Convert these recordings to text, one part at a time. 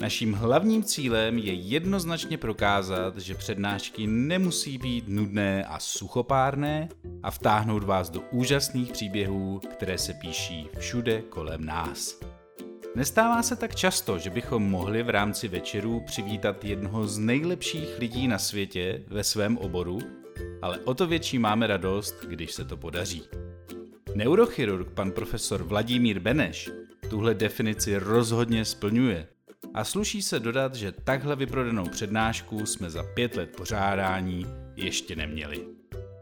Naším hlavním cílem je jednoznačně prokázat, že přednášky nemusí být nudné a suchopárné a vtáhnout vás do úžasných příběhů, které se píší všude kolem nás. Nestává se tak často, že bychom mohli v rámci večerů přivítat jednoho z nejlepších lidí na světě ve svém oboru, ale o to větší máme radost, když se to podaří. Neurochirurg pan profesor Vladimír Beneš tuhle definici rozhodně splňuje – a sluší se dodat, že takhle vyprodanou přednášku jsme za pět let pořádání ještě neměli.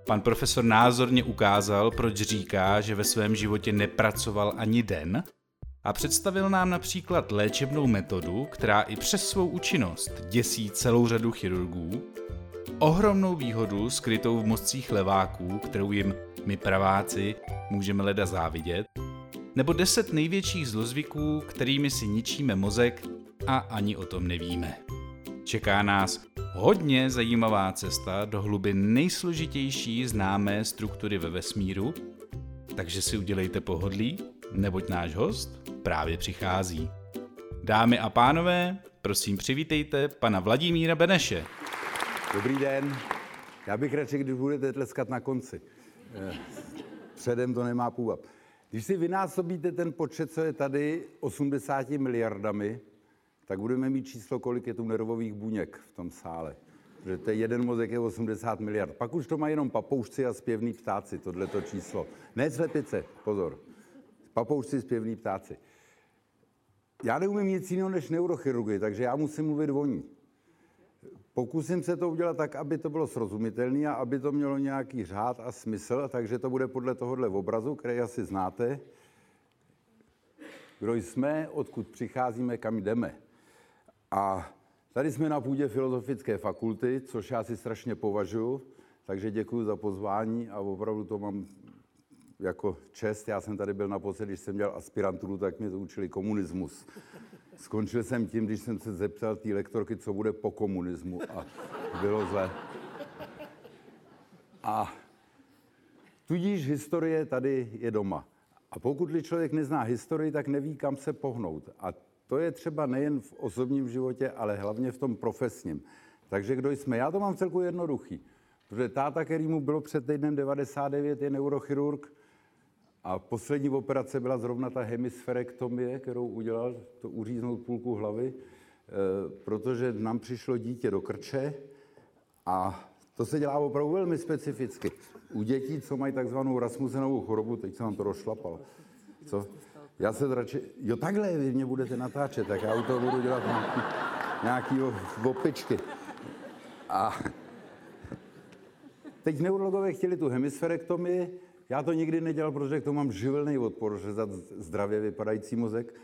Pan profesor názorně ukázal, proč říká, že ve svém životě nepracoval ani den a představil nám například léčebnou metodu, která i přes svou účinnost děsí celou řadu chirurgů, ohromnou výhodu skrytou v mozcích leváků, kterou jim my praváci můžeme leda závidět, nebo deset největších zlozvyků, kterými si ničíme mozek a ani o tom nevíme. Čeká nás hodně zajímavá cesta do hluby nejsložitější známé struktury ve vesmíru, takže si udělejte pohodlí, neboť náš host právě přichází. Dámy a pánové, prosím přivítejte pana Vladimíra Beneše. Dobrý den. Já bych radši, když budete tleskat na konci. Eh, předem to nemá půvab. Když si vynásobíte ten počet, co je tady, 80 miliardami, tak budeme mít číslo, kolik je tu nervových buněk v tom sále. Že to je jeden mozek je 80 miliard. Pak už to mají jenom papoušci a zpěvní ptáci, tohleto číslo. Ne slepice, pozor. Papoušci, zpěvní ptáci. Já neumím nic jiného než neurochirurgii, takže já musím mluvit o ní. Pokusím se to udělat tak, aby to bylo srozumitelné a aby to mělo nějaký řád a smysl, takže to bude podle tohohle obrazu, který asi znáte. Kdo jsme, odkud přicházíme, kam jdeme. A tady jsme na půdě Filozofické fakulty, což já si strašně považuji, takže děkuji za pozvání a opravdu to mám jako čest. Já jsem tady byl naposledy, když jsem dělal aspiranturu, tak mě to učili komunismus. Skončil jsem tím, když jsem se zeptal té lektorky, co bude po komunismu a bylo zle. A tudíž historie tady je doma. A pokud člověk nezná historii, tak neví, kam se pohnout. A to je třeba nejen v osobním životě, ale hlavně v tom profesním. Takže kdo jsme? Já to mám celku jednoduchý. Protože táta, který mu bylo před týdnem 99, je neurochirurg a poslední operace byla zrovna ta hemisferektomie, kterou udělal, to uříznout půlku hlavy, eh, protože nám přišlo dítě do krče a to se dělá opravdu velmi specificky. U dětí, co mají takzvanou Rasmusenovou chorobu, teď jsem vám to rozšlapal. Co? Já se radši, jo takhle, vy mě budete natáčet, tak já u toho budu dělat nějaký, nějaký opičky. A teď neurologové chtěli tu hemisferektomii, já to nikdy nedělal, protože k tomu mám živelný odpor, že za zdravě vypadající mozek.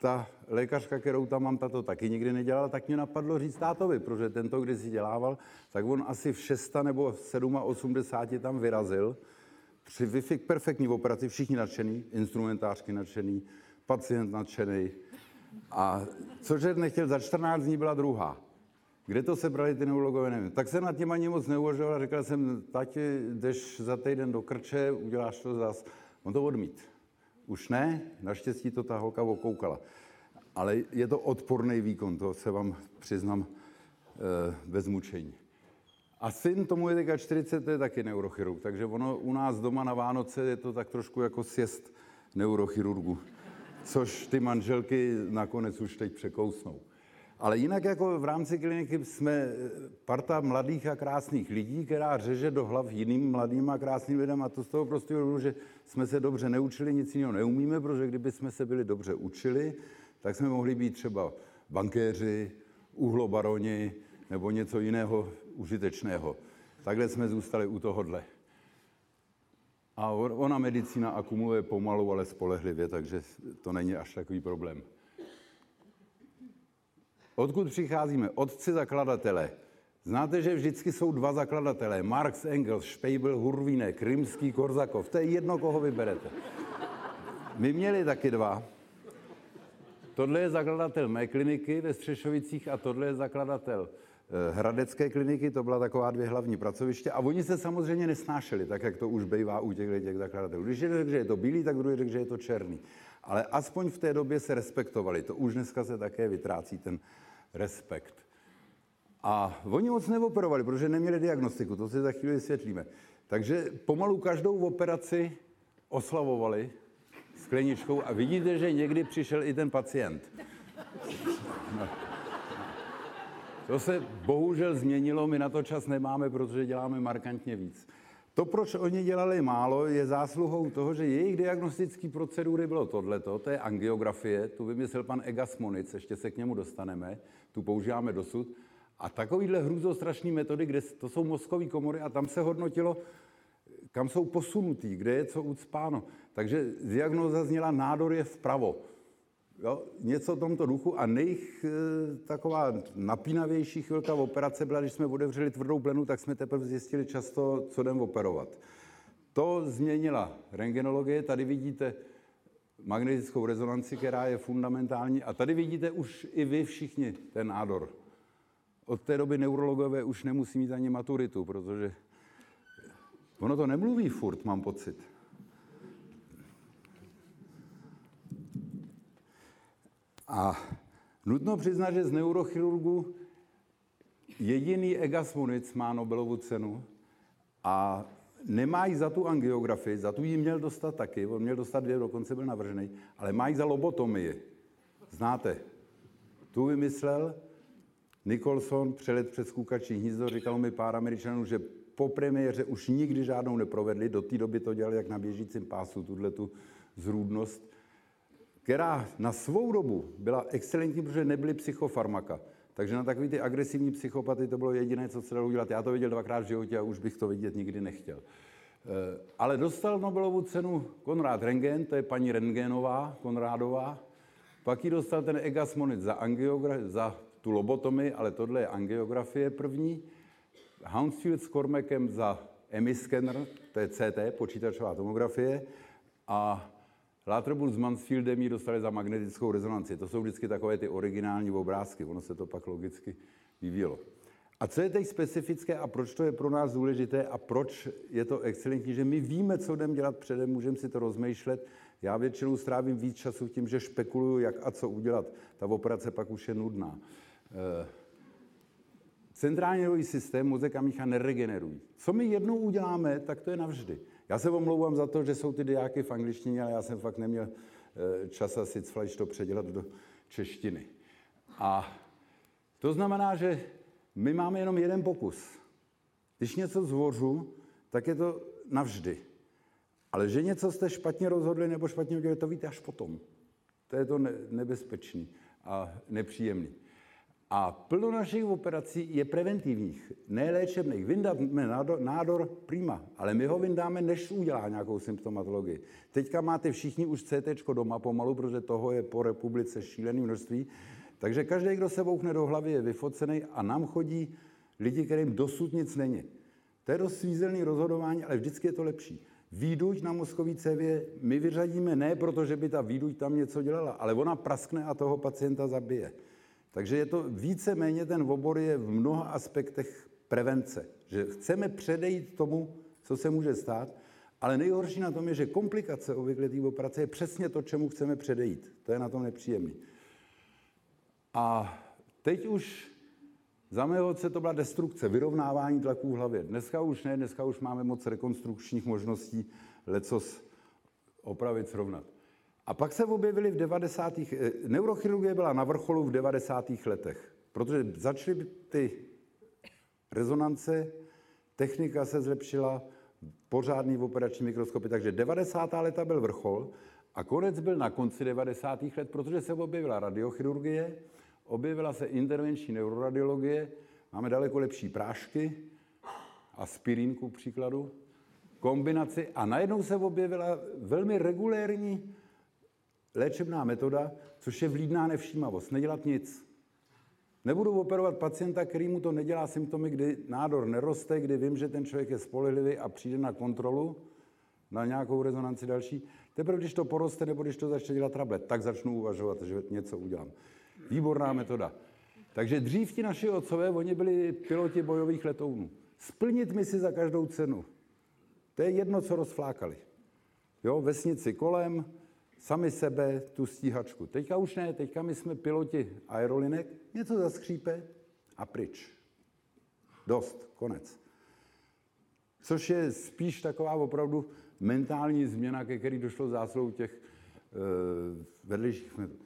Ta lékařka, kterou tam mám, ta to taky nikdy nedělala, tak mě napadlo říct tátovi, protože tento, když si dělával, tak on asi v 6 nebo 87 tam vyrazil při Wi-Fi perfektní operaci, všichni nadšený, instrumentářky nadšený, pacient nadšený. A cože nechtěl, za 14 dní byla druhá. Kde to se brali ty neurologové, nevím. Tak jsem nad tím ani moc neuvažoval a říkal jsem, tati, jdeš za týden do krče, uděláš to zas. On to odmít. Už ne, naštěstí to ta holka okoukala. Ale je to odporný výkon, to se vám přiznám e, bez mučení. A syn, tomu je teďka 40, to je taky neurochirurg, takže ono u nás doma na Vánoce je to tak trošku jako sjest neurochirurgu, což ty manželky nakonec už teď překousnou. Ale jinak jako v rámci kliniky jsme parta mladých a krásných lidí, která řeže do hlav jiným mladým a krásným lidem a to z toho prostě důvodu, že jsme se dobře neučili, nic jiného neumíme, protože kdyby jsme se byli dobře učili, tak jsme mohli být třeba bankéři, uhlobaroni nebo něco jiného užitečného. Takhle jsme zůstali u tohohle. A ona medicína akumuluje pomalu, ale spolehlivě, takže to není až takový problém. Odkud přicházíme? Otci zakladatele. Znáte, že vždycky jsou dva zakladatelé. Marx, Engels, Špejbel, Hurvínek, Rimský, Korzakov. To je jedno, koho vyberete. My měli taky dva. Tohle je zakladatel mé kliniky ve Střešovicích a tohle je zakladatel Hradecké kliniky, to byla taková dvě hlavní pracoviště a oni se samozřejmě nesnášeli, tak jak to už bývá u těch, těch zakladatelů. Když jeden řekl, že je to bílý, tak druhý řekl, že je to černý. Ale aspoň v té době se respektovali. To už dneska se také vytrácí ten respekt. A oni moc neoperovali, protože neměli diagnostiku, to si za chvíli vysvětlíme. Takže pomalu každou operaci oslavovali skleničkou a vidíte, že někdy přišel i ten pacient. No. To se bohužel změnilo, my na to čas nemáme, protože děláme markantně víc. To, proč oni dělali málo, je zásluhou toho, že jejich diagnostické procedury bylo tohleto, to je angiografie, tu vymyslel pan Egas Monic, ještě se k němu dostaneme, tu používáme dosud. A takovýhle hrůzostrašný metody, kde to jsou mozkové komory a tam se hodnotilo, kam jsou posunutý, kde je co ucpáno. Takže diagnoza zněla nádor je vpravo. Jo, něco v tomto duchu a nejch e, taková napínavější chvilka v operace byla, když jsme otevřeli tvrdou plenu, tak jsme teprve zjistili často, co jdem operovat. To změnila rengenologie, tady vidíte magnetickou rezonanci, která je fundamentální a tady vidíte už i vy všichni ten nádor. Od té doby neurologové už nemusí mít ani maturitu, protože ono to nemluví furt, mám pocit. A nutno přiznat, že z neurochirurgu jediný Egas Munic má Nobelovu cenu a nemají za tu angiografii, za tu jí měl dostat taky, on měl dostat dvě, dokonce byl navržený, ale mají za lobotomii. Znáte? Tu vymyslel Nicholson, přelet přes kůkačí hnízdo, říkalo mi pár američanů, že po premiéře už nikdy žádnou neprovedli, do té doby to dělali jak na běžícím pásu, tuhle tu zrůdnost která na svou dobu byla excelentní, protože nebyly psychofarmaka. Takže na takový ty agresivní psychopaty to bylo jediné, co se dalo udělat. Já to viděl dvakrát v životě a už bych to vidět nikdy nechtěl. Eh, ale dostal Nobelovu cenu Konrád Rengen, to je paní Rengénová, Konrádová. Pak ji dostal ten Egas Moniz za, za tu lobotomy, ale tohle je angiografie první. Hounsfield s Cormacem za emiscanner, to je CT, počítačová tomografie. A Latrobul s Mansfieldem ji dostali za magnetickou rezonanci. To jsou vždycky takové ty originální obrázky, ono se to pak logicky vyvíjelo. A co je teď specifické a proč to je pro nás důležité a proč je to excelentní, že my víme, co jdeme dělat předem, můžeme si to rozmýšlet. Já většinou strávím víc času tím, že špekuluju, jak a co udělat. Ta operace pak už je nudná. Eh, centrální nervový systém, mozek a mícha neregenerují. Co my jednou uděláme, tak to je navždy. Já se omlouvám za to, že jsou ty diáky v angličtině, ale já jsem fakt neměl eh, čas asi cflajš to předělat do češtiny. A to znamená, že my máme jenom jeden pokus. Když něco zvořu, tak je to navždy. Ale že něco jste špatně rozhodli nebo špatně udělali, to víte až potom. To je to nebezpečný a nepříjemný. A plno našich operací je preventivních, ne léčebných. Vyndáme nádor, nádor prima, ale my ho vyndáme, než udělá nějakou symptomatologii. Teďka máte všichni už CT doma pomalu, protože toho je po republice šílený množství. Takže každý, kdo se voukne do hlavy, je vyfocený a nám chodí lidi, kterým dosud nic není. To je dost svízelný rozhodování, ale vždycky je to lepší. Výduť na mozkový cévě my vyřadíme ne proto, že by ta výduť tam něco dělala, ale ona praskne a toho pacienta zabije. Takže je to více-méně ten obor je v mnoha aspektech prevence. Že chceme předejít tomu, co se může stát, ale nejhorší na tom je, že komplikace obvykle té operace je přesně to, čemu chceme předejít. To je na tom nepříjemný. A teď už za mého otce to byla destrukce, vyrovnávání tlaků v hlavě. Dneska už ne, dneska už máme moc rekonstrukčních možností lecos opravit, srovnat. A pak se objevili v 90. Eh, neurochirurgie byla na vrcholu v 90. letech, protože začaly ty rezonance, technika se zlepšila, pořádný operační mikroskopy, takže 90. leta byl vrchol a konec byl na konci 90. let, protože se objevila radiochirurgie, objevila se intervenční neuroradiologie, máme daleko lepší prášky, aspirín ku příkladu, kombinaci a najednou se objevila velmi regulérní léčebná metoda, což je vlídná nevšímavost, nedělat nic. Nebudu operovat pacienta, který mu to nedělá symptomy, kdy nádor neroste, kdy vím, že ten člověk je spolehlivý a přijde na kontrolu, na nějakou rezonanci další. Teprve, když to poroste nebo když to začne dělat trable, tak začnu uvažovat, že něco udělám. Výborná metoda. Takže dřív ti naši otcové, oni byli piloti bojových letounů. Splnit misi za každou cenu. To je jedno, co rozflákali. Jo, vesnici kolem, sami sebe, tu stíhačku. Teďka už ne, teďka my jsme piloti aerolinek, něco zaskřípe a pryč. Dost, konec. Což je spíš taková opravdu mentální změna, ke který došlo zásluhou těch e, vedlejších metod.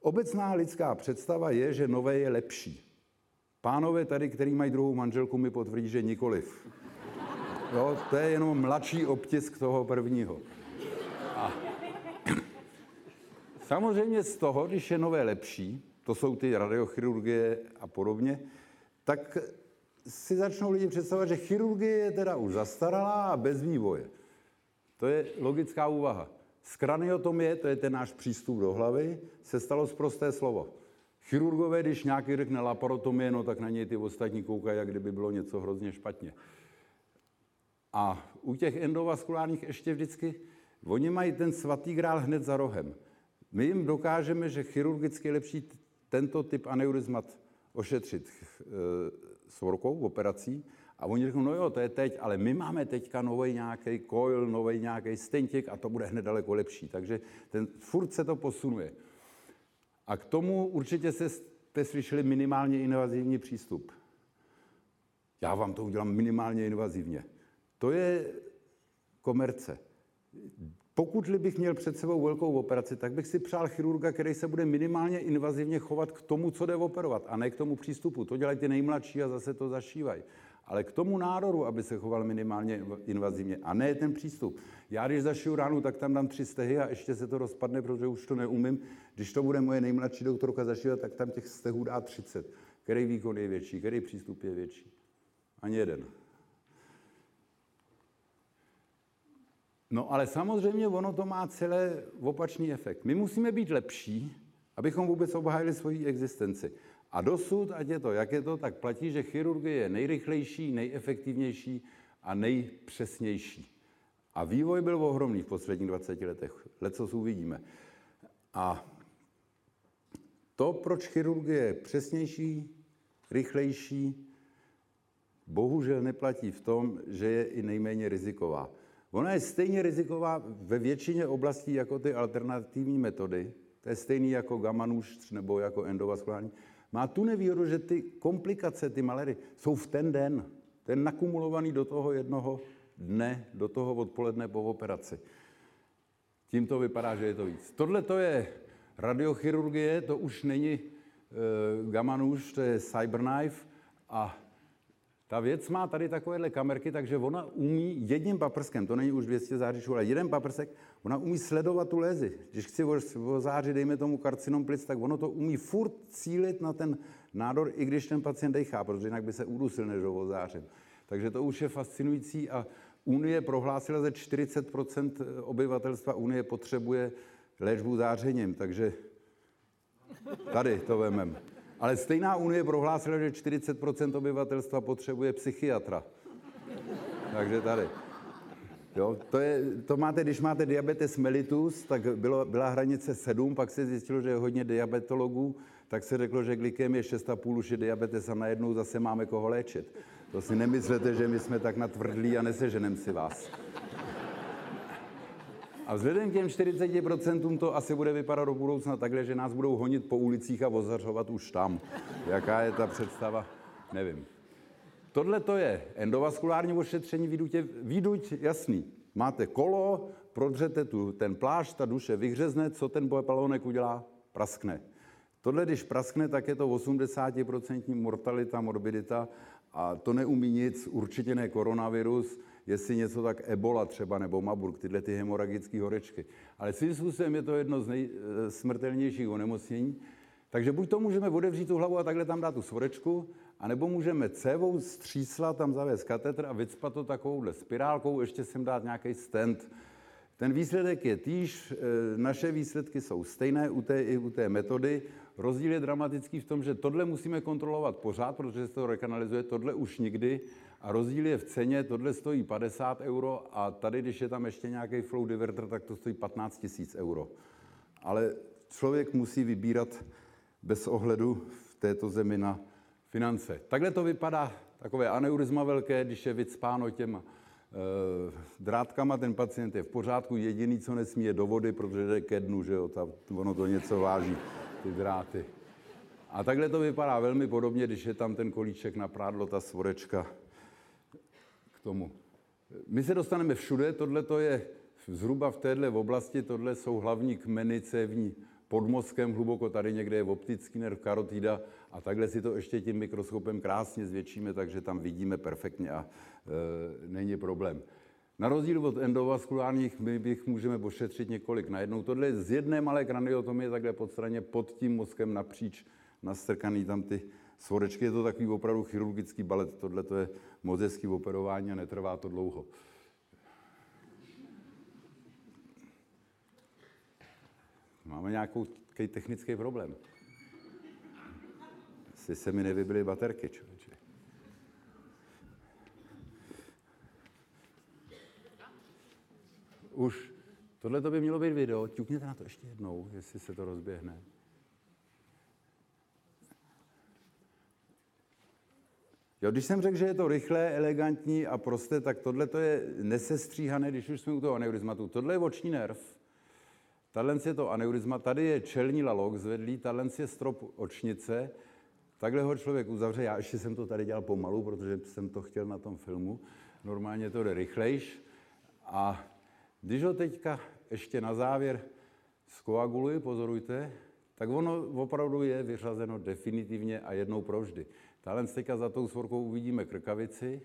Obecná lidská představa je, že nové je lepší. Pánové tady, který mají druhou manželku, mi potvrdí, že nikoliv. Jo, to je jenom mladší obtisk toho prvního. A samozřejmě z toho, když je nové lepší, to jsou ty radiochirurgie a podobně, tak si začnou lidi představovat, že chirurgie je teda už zastaralá a bez vývoje. To je logická úvaha. Z kraniotomie, to je ten náš přístup do hlavy, se stalo zprosté slovo. Chirurgové, když nějaký řekne laparotomie, no tak na něj ty ostatní koukají, jak kdyby bylo něco hrozně špatně. A u těch endovaskulárních ještě vždycky, oni mají ten svatý grál hned za rohem. My jim dokážeme, že chirurgicky je lepší tento typ aneurizmat ošetřit e, svorkou, operací, a oni řeknou, no jo, to je teď, ale my máme teďka nový nějaký coil, nový nějaký stentěk a to bude hned daleko lepší. Takže ten, furt se to posunuje. A k tomu určitě se jste slyšeli minimálně invazivní přístup. Já vám to udělám minimálně invazivně. To je komerce. Pokud bych měl před sebou velkou operaci, tak bych si přál chirurga, který se bude minimálně invazivně chovat k tomu, co jde operovat, a ne k tomu přístupu. To dělají ty nejmladší a zase to zašívají. Ale k tomu nádoru, aby se choval minimálně invazivně, a ne ten přístup. Já když zašiju ránu, tak tam dám tři stehy a ještě se to rozpadne, protože už to neumím. Když to bude moje nejmladší doktorka zašívat, tak tam těch stehů dá 30. Který výkon je větší, který přístup je větší? Ani jeden. No ale samozřejmě ono to má celé opačný efekt. My musíme být lepší, abychom vůbec obhájili svoji existenci. A dosud, ať je to, jak je to, tak platí, že chirurgie je nejrychlejší, nejefektivnější a nejpřesnější. A vývoj byl ohromný v posledních 20 letech. Leco uvidíme. A to, proč chirurgie je přesnější, rychlejší, bohužel neplatí v tom, že je i nejméně riziková. Ona je stejně riziková ve většině oblastí jako ty alternativní metody. To je stejný jako gamma nebo jako endovaskulární. Má tu nevýhodu, že ty komplikace, ty malery, jsou v ten den. Ten nakumulovaný do toho jednoho dne, do toho odpoledne po operaci. Tím to vypadá, že je to víc. Tohle to je radiochirurgie, to už není e, gamma nůž, to je cyberknife a ta věc má tady takovéhle kamerky, takže ona umí jedním paprskem, to není už 200 zářičů, ale jeden paprsek, ona umí sledovat tu lézi. Když chci záři, dejme tomu karcinom plic, tak ono to umí furt cílit na ten nádor, i když ten pacient dechá, protože jinak by se udusil, než ho ozářil. Takže to už je fascinující a Unie prohlásila, že 40% obyvatelstva Unie potřebuje léčbu zářením, takže tady to vememe. Ale stejná unie prohlásila, že 40% obyvatelstva potřebuje psychiatra. Takže tady. Jo, to, je, to máte, když máte diabetes mellitus, tak bylo, byla hranice 7, pak se zjistilo, že je hodně diabetologů, tak se řeklo, že glykem je 6,5, už je diabetes a najednou zase máme koho léčit. To si nemyslete, že my jsme tak natvrdlí a neseženem si vás. A vzhledem k těm 40% to asi bude vypadat do budoucna takhle, že nás budou honit po ulicích a ozařovat už tam. Jaká je ta představa? Nevím. Tohle to je endovaskulární ošetření výdutě. Výduť, jasný. Máte kolo, prodřete tu, ten plášť, ta duše vyhřezne, co ten balonek udělá? Praskne. Tohle, když praskne, tak je to 80% mortalita, morbidita a to neumí nic, určitě ne koronavirus, jestli něco tak ebola třeba nebo maburg, tyhle ty hemoragické horečky. Ale svým způsobem je to jedno z nejsmrtelnějších eh, onemocnění. Takže buď to můžeme otevřít tu hlavu a takhle tam dát tu svorečku, anebo můžeme cévou střísla tam zavést katetr a vycpat to takovouhle spirálkou, ještě sem dát nějaký stent. Ten výsledek je týž, eh, naše výsledky jsou stejné u té, i u té metody. rozdíl je dramatický v tom, že tohle musíme kontrolovat pořád, protože se to rekanalizuje, tohle už nikdy. A rozdíl je v ceně, tohle stojí 50 euro a tady, když je tam ještě nějaký flow diverter, tak to stojí 15 tisíc euro. Ale člověk musí vybírat bez ohledu v této zemi na finance. Takhle to vypadá, takové aneurizma velké, když je vycpáno těma e, drátkama, ten pacient je v pořádku, jediný, co nesmí, je do vody, protože jde ke dnu, že jo, ta, ono to něco váží, ty dráty. A takhle to vypadá velmi podobně, když je tam ten kolíček na prádlo, ta svorečka tomu. My se dostaneme všude, tohle to je zhruba v téhle oblasti, tohle jsou hlavní kmeny cévní pod mozkem, hluboko tady někde je optický nerv, karotida a takhle si to ještě tím mikroskopem krásně zvětšíme, takže tam vidíme perfektně a e, není problém. Na rozdíl od endovaskulárních, my bych můžeme pošetřit několik najednou. Tohle je z jedné malé kraniotomie takhle pod straně pod tím mozkem napříč nastrkaný tam ty svorečky. Je to takový opravdu chirurgický balet. Tohle to je mozecký operování a netrvá to dlouho. Máme nějakou technický problém. Asi se mi nevybily baterky, člověče. Už. Tohle to by mělo být video. Ťukněte na to ještě jednou, jestli se to rozběhne. Jo, když jsem řekl, že je to rychlé, elegantní a prosté, tak tohle to je nesestříhané, když už jsme u toho aneurizmatu. Tohle je oční nerv. Tahle je to aneurizma, tady je čelní lalok zvedlý, tahle je strop očnice. Takhle ho člověk uzavře, já ještě jsem to tady dělal pomalu, protože jsem to chtěl na tom filmu. Normálně to jde rychlejš. A když ho teďka ještě na závěr skoaguluji, pozorujte, tak ono opravdu je vyřazeno definitivně a jednou provždy. Tahle za tou svorkou uvidíme krkavici,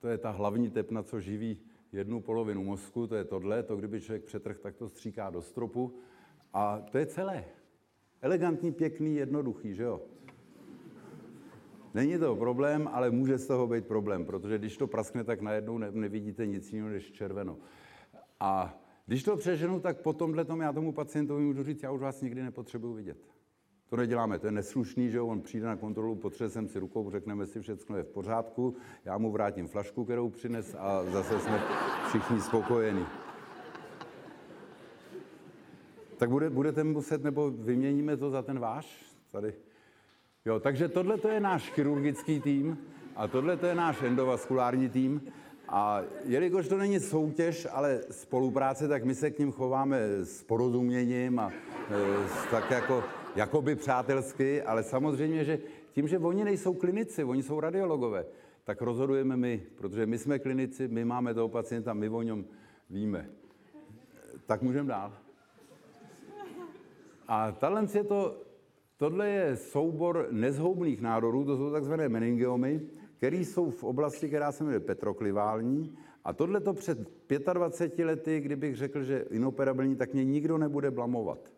to je ta hlavní tepna, co živí jednu polovinu mozku, to je tohle, to kdyby člověk přetrh, tak to stříká do stropu a to je celé. Elegantní, pěkný, jednoduchý, že jo? Není to problém, ale může z toho být problém, protože když to praskne, tak najednou nevidíte nic jiného než červeno. A když to přeženu, tak po tomhle tom já tomu pacientovi můžu říct, já už vás nikdy nepotřebuji vidět. To neděláme, to je neslušný, že on přijde na kontrolu, potřesem si rukou, řekneme si, všechno je v pořádku, já mu vrátím flašku, kterou přines a zase jsme všichni spokojení. Tak bude, budete muset, nebo vyměníme to za ten váš tady? Jo, takže tohle to je náš chirurgický tým a tohle to je náš endovaskulární tým. A jelikož to není soutěž, ale spolupráce, tak my se k ním chováme s porozuměním a e, tak jako jakoby přátelsky, ale samozřejmě, že tím, že oni nejsou klinici, oni jsou radiologové, tak rozhodujeme my, protože my jsme klinici, my máme toho pacienta, my o něm víme. Tak můžeme dál. A talent je to, tohle je soubor nezhoubných nádorů, to jsou takzvané meningiomy, které jsou v oblasti, která se jmenuje petroklivální. A tohle to před 25 lety, kdybych řekl, že inoperabilní, tak mě nikdo nebude blamovat.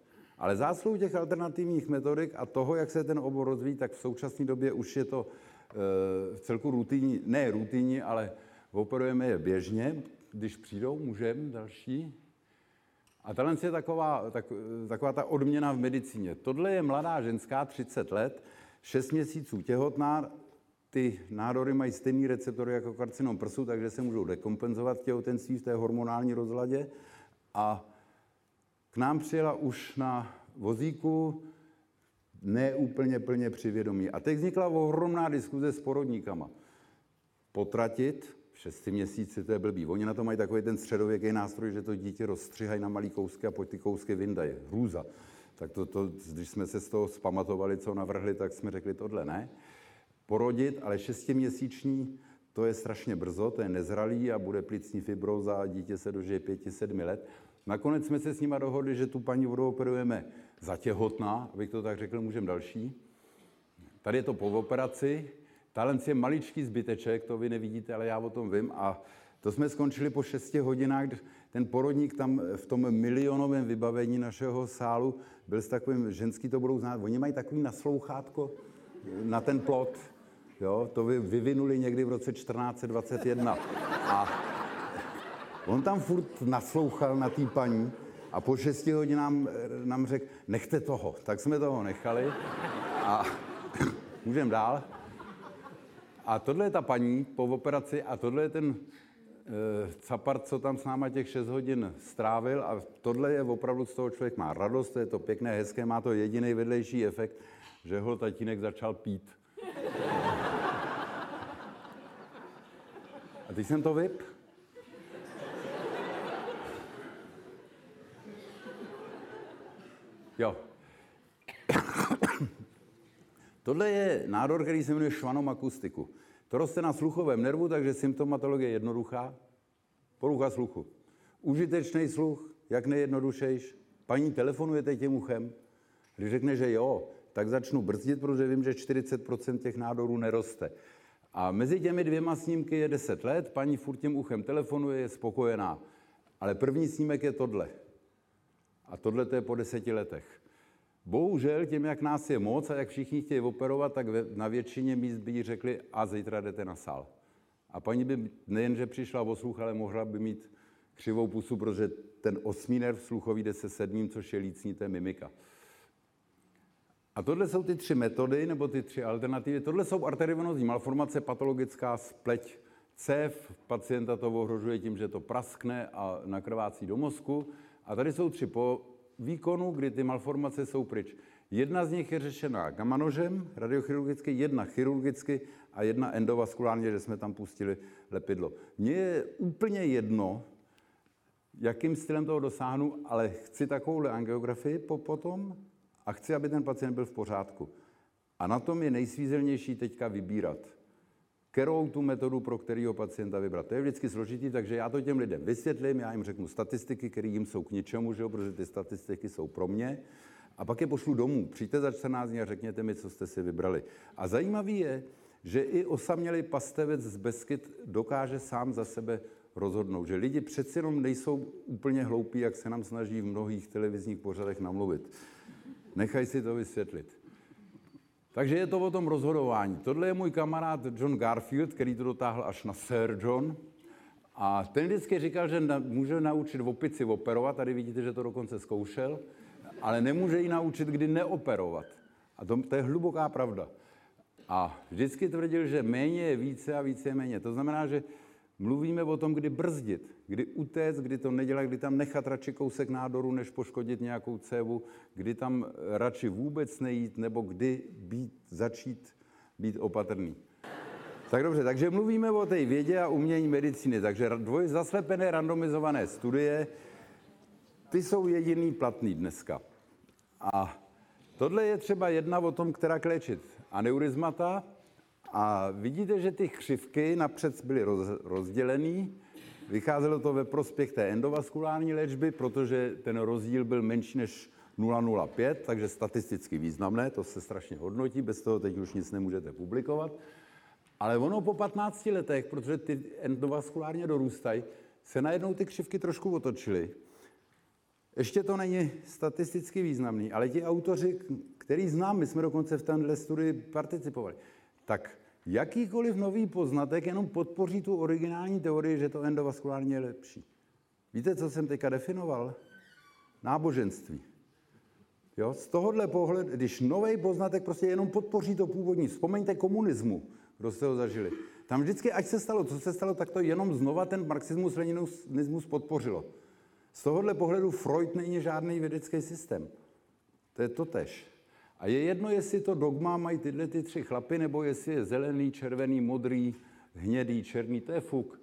Ale zásluhu těch alternativních metodik a toho, jak se ten obor rozvíjí, tak v současné době už je to e, v celku rutinní, ne rutinní, ale operujeme je běžně, když přijdou, můžeme, další. A tohle je taková, tak, taková ta odměna v medicíně. Tohle je mladá ženská, 30 let, 6 měsíců těhotná, ty nádory mají stejný receptory jako karcinom prsu, takže se můžou dekompenzovat těhotenství v té hormonální rozladě. A k nám přijela už na vozíku, ne úplně plně přivědomí. A teď vznikla ohromná diskuze s porodníkama. Potratit, v šesti měsíci, to je blbý. Oni na to mají takový ten středověký nástroj, že to dítě rozstřihají na malý kousky a po ty kousky vyndají. Hrůza. Tak to, to, když jsme se z toho zpamatovali, co navrhli, tak jsme řekli, tohle ne. Porodit, ale šestiměsíční, to je strašně brzo, to je nezralý a bude plicní fibroza a dítě se dožije pěti, sedmi let. Nakonec jsme se s nima dohodli, že tu paní odooperujeme za těhotná, abych to tak řekl, můžeme další. Tady je to po operaci. Talent je maličký zbyteček, to vy nevidíte, ale já o tom vím. A to jsme skončili po 6 hodinách. Ten porodník tam v tom milionovém vybavení našeho sálu byl s takovým, ženský to budou znát, oni mají takový naslouchátko na ten plot. Jo, to vy vyvinuli někdy v roce 1421. A On tam furt naslouchal na té paní A po šesti hodinám eh, nám řekl, nechte toho. Tak jsme toho nechali a můžeme dál. A tohle je ta paní po operaci a tohle je ten e, capart, co tam s náma těch 6 hodin strávil a tohle je opravdu z toho člověk má radost, to je to pěkné, hezké, má to jediný vedlejší efekt, že ho tatínek začal pít. A teď jsem to vyp. Jo. Tohle je nádor, který se jmenuje švanom akustiku. To roste na sluchovém nervu, takže symptomatologie je jednoduchá. Porucha sluchu. Užitečný sluch, jak nejjednodušejš. Paní telefonujete tím uchem. Když řekne, že jo, tak začnu brzdit, protože vím, že 40% těch nádorů neroste. A mezi těmi dvěma snímky je 10 let, paní furt tím uchem telefonuje, je spokojená. Ale první snímek je tohle. A tohle to je po deseti letech. Bohužel, tím, jak nás je moc a jak všichni chtějí operovat, tak na většině míst by jí řekli, a zítra jdete na sál. A paní by nejenže přišla o sluch, ale mohla by mít křivou pusu, protože ten osmý nerv sluchový jde se sedmým, což je lícní, to je mimika. A tohle jsou ty tři metody, nebo ty tři alternativy. Tohle jsou arteriovenózní malformace, patologická spleť cév. Pacienta to ohrožuje tím, že to praskne a nakrvácí do mozku. A tady jsou tři po výkonu, kdy ty malformace jsou pryč. Jedna z nich je řešená gamanožem, radiochirurgicky, jedna chirurgicky a jedna endovaskulárně, že jsme tam pustili lepidlo. Mně je úplně jedno, jakým stylem toho dosáhnu, ale chci takovouhle angiografii po, potom a chci, aby ten pacient byl v pořádku. A na tom je nejsvízelnější teďka vybírat kterou tu metodu pro kterého pacienta vybrat. To je vždycky složitý, takže já to těm lidem vysvětlím, já jim řeknu statistiky, které jim jsou k ničemu, že jo, protože ty statistiky jsou pro mě. A pak je pošlu domů. Přijďte za 14 dní a řekněte mi, co jste si vybrali. A zajímavý je, že i osamělý pastevec z Beskyt dokáže sám za sebe rozhodnout, že lidi přeci jenom nejsou úplně hloupí, jak se nám snaží v mnohých televizních pořadech namluvit. Nechaj si to vysvětlit. Takže je to o tom rozhodování. Tohle je můj kamarád John Garfield, který to dotáhl až na Sir John. A ten vždycky říkal, že na, může naučit opici operovat, tady vidíte, že to dokonce zkoušel, ale nemůže ji naučit, kdy neoperovat. A to, to je hluboká pravda. A vždycky tvrdil, že méně je více a více je méně. To znamená, že mluvíme o tom, kdy brzdit, kdy utéct, kdy to nedělat, kdy tam nechat radši kousek nádoru, než poškodit nějakou cévu, kdy tam radši vůbec nejít, nebo kdy být, začít být opatrný. Tak dobře, takže mluvíme o té vědě a umění medicíny. Takže dvoj zaslepené randomizované studie, ty jsou jediný platný dneska. A tohle je třeba jedna o tom, která léčit aneurizmata, a vidíte, že ty křivky napřed byly roz, rozdělený. Vycházelo to ve prospěch té endovaskulární léčby, protože ten rozdíl byl menší než 0,05, takže statisticky významné, to se strašně hodnotí, bez toho teď už nic nemůžete publikovat. Ale ono po 15 letech, protože ty endovaskulárně dorůstají, se najednou ty křivky trošku otočily. Ještě to není statisticky významný, ale ti autoři, který znám, my jsme dokonce v téhle studii participovali, tak jakýkoliv nový poznatek jenom podpoří tu originální teorii, že to endovaskulárně je lepší. Víte, co jsem teďka definoval? Náboženství. Jo? Z tohohle pohledu, když nový poznatek prostě jenom podpoří to původní, vzpomeňte komunismu, kdo jste ho zažili. Tam vždycky, ať se stalo, co se stalo, tak to jenom znova ten marxismus, leninismus podpořilo. Z tohohle pohledu Freud není žádný vědecký systém. To je to tež. A je jedno, jestli to dogma mají tyhle ty tři chlapy, nebo jestli je zelený, červený, modrý, hnědý, černý, to je fuk.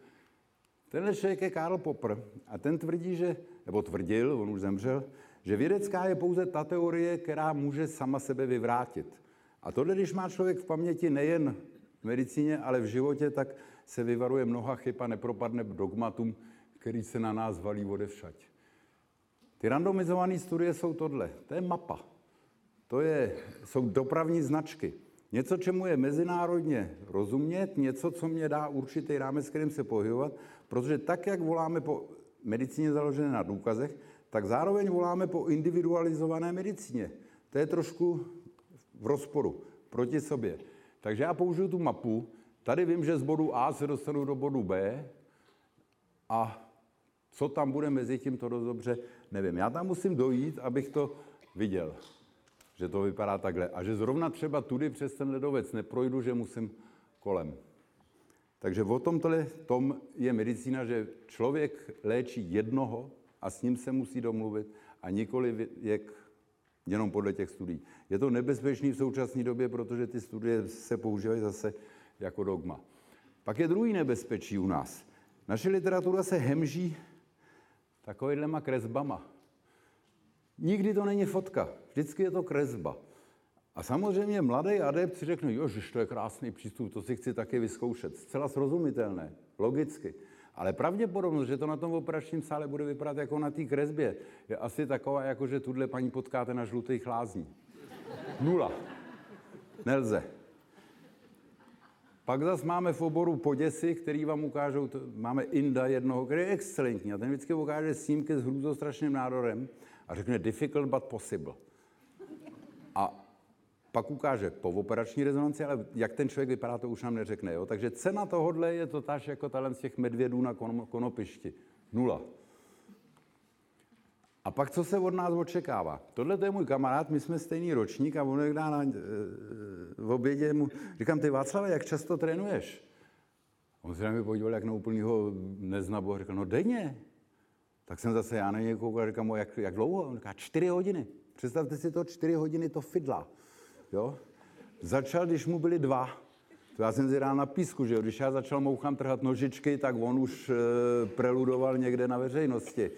Tenhle člověk je Karl Popper a ten tvrdí, že, nebo tvrdil, on už zemřel, že vědecká je pouze ta teorie, která může sama sebe vyvrátit. A tohle, když má člověk v paměti nejen v medicíně, ale v životě, tak se vyvaruje mnoha chyb a nepropadne dogmatům, který se na nás valí odevšať. Ty randomizované studie jsou tohle. To je mapa. To je, jsou dopravní značky. Něco, čemu je mezinárodně rozumět, něco, co mě dá určitý rámec, kterým se pohybovat, protože tak, jak voláme po medicíně založené na důkazech, tak zároveň voláme po individualizované medicíně. To je trošku v rozporu proti sobě. Takže já použiju tu mapu. Tady vím, že z bodu A se dostanu do bodu B a Co tam bude mezi tím, to dost dobře nevím. Já tam musím dojít, abych to viděl, že to vypadá takhle. A že zrovna třeba tudy přes ten ledovec neprojdu, že musím kolem. Takže o tomhle tom je medicína, že člověk léčí jednoho a s ním se musí domluvit a nikoli jak jenom podle těch studií. Je to nebezpečný v současné době, protože ty studie se používají zase jako dogma. Pak je druhý nebezpečí u nás. Naše literatura se hemží takovýhlema kresbama. Nikdy to není fotka, vždycky je to kresba. A samozřejmě mladý adept si řekne, jo, to je krásný přístup, to si chci taky vyzkoušet. Zcela srozumitelné, logicky. Ale pravděpodobnost, že to na tom operačním sále bude vypadat jako na té kresbě, je asi taková, jako že tuhle paní potkáte na žlutých lázní. Nula. Nelze. Pak zase máme v oboru poděsy, který vám ukážou, máme Inda jednoho, který je excelentní a ten vždycky ukáže snímky s hrůzostrašným nádorem a řekne difficult but possible. A pak ukáže povoperační rezonanci, ale jak ten člověk vypadá, to už nám neřekne. Jo? Takže cena tohohle je to taž jako talent z těch medvědů na konopišti. Nula. A pak co se od nás očekává? Tohle to je můj kamarád, my jsme stejný ročník a on dá na, e, v obědě mu, říkám, ty Václave, jak často trénuješ? On se na mě podíval jak na úplnýho neznabu a říkal, no denně. Tak jsem zase já na něj koukal říkám, jak, jak dlouho? On říká, čtyři hodiny. Představte si to, čtyři hodiny to fidla. Jo? Začal, když mu byly dva. To já jsem si na písku, že jo? Když já začal mouchám trhat nožičky, tak on už e, preludoval někde na veřejnosti.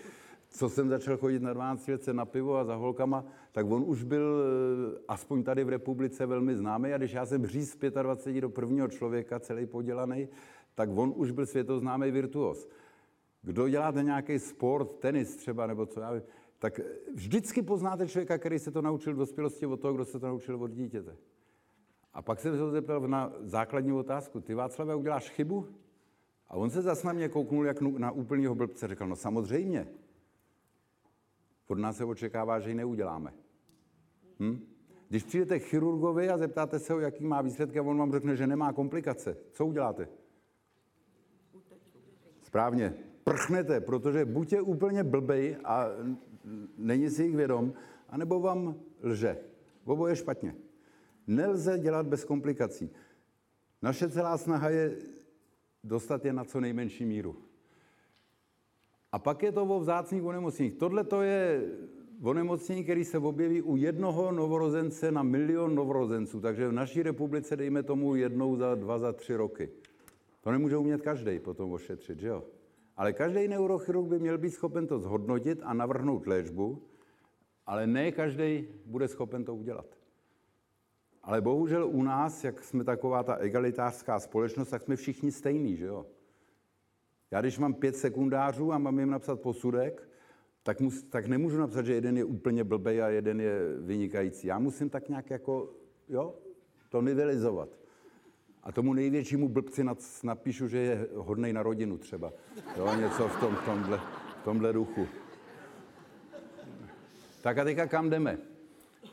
Co jsem začal chodit na 12 let na pivo a za holkama, tak on už byl e, aspoň tady v republice velmi známý. A když já jsem říz 25 do prvního člověka, celý podělaný, tak on už byl světoznámý virtuos. Kdo děláte nějaký sport, tenis třeba, nebo co já vím, tak vždycky poznáte člověka, který se to naučil v dospělosti od toho, kdo se to naučil od dítěte. A pak jsem se ho zeptal na základní otázku. Ty Václavé uděláš chybu? A on se zase na mě kouknul jak na úplného blbce. Řekl, no samozřejmě. Od nás se očekává, že ji neuděláme. Hm? Když přijdete k chirurgovi a zeptáte se ho, jaký má výsledky, a on vám řekne, že nemá komplikace, co uděláte? Správně, prchnete, protože buď je úplně blbej a není si jich vědom, anebo vám lže. Oboje je špatně. Nelze dělat bez komplikací. Naše celá snaha je dostat je na co nejmenší míru. A pak je to o vzácných onemocněních. Tohle to je onemocnění, který se objeví u jednoho novorozence na milion novorozenců. Takže v naší republice dejme tomu jednou za dva, za tři roky. To nemůže umět každý potom ošetřit, že jo? Ale každý neurochirurg by měl být schopen to zhodnotit a navrhnout léčbu, ale ne každý bude schopen to udělat. Ale bohužel u nás, jak jsme taková ta egalitářská společnost, tak jsme všichni stejní, že jo? Já když mám pět sekundářů a mám jim napsat posudek, tak, mus, tak nemůžu napsat, že jeden je úplně blbej a jeden je vynikající. Já musím tak nějak jako, jo, to nivelizovat. A tomu největšímu blbci napíšu, že je hodnej na rodinu třeba. Jo, něco v, tom, v, tomhle, v tomhle duchu. Tak a teďka kam jdeme?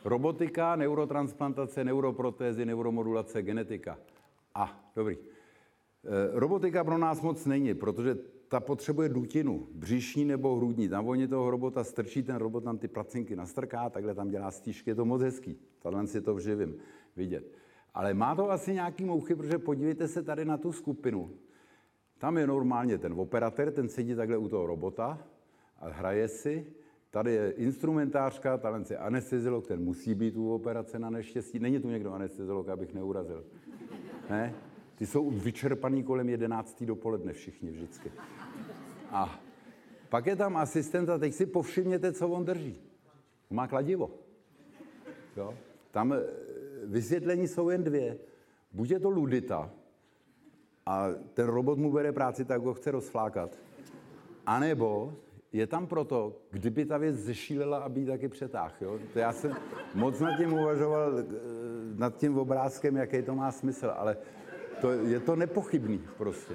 Robotika, neurotransplantace, neuroprotézy, neuromodulace, genetika. A, dobrý. E, robotika pro nás moc není, protože ta potřebuje dutinu, břišní nebo hrudní. Tam oni toho robota strčí, ten robot tam ty placinky nastrká, takhle tam dělá stížky, je to moc hezký. Tahle si to v živým vidět. Ale má to asi nějaký mouchy, protože podívejte se tady na tu skupinu. Tam je normálně ten operatér, ten sedí takhle u toho robota a hraje si. Tady je instrumentářka, tady je anesteziolog, ten musí být u operace na neštěstí. Není tu někdo anesteziolog, abych neurazil. Ne? Ty jsou vyčerpaný kolem 11. dopoledne všichni vždycky. A pak je tam asistent a teď si povšimněte, co on drží. Má kladivo. Jo? Tam vysvětlení jsou jen dvě. Buď je to ludita a ten robot mu bere práci, tak ho chce rozflákat. A nebo je tam proto, kdyby ta věc zešílela, aby ji taky přetáh. Jo? To já jsem moc nad tím uvažoval, eh, nad tím obrázkem, jaký to má smysl, ale to, je to nepochybný prostě.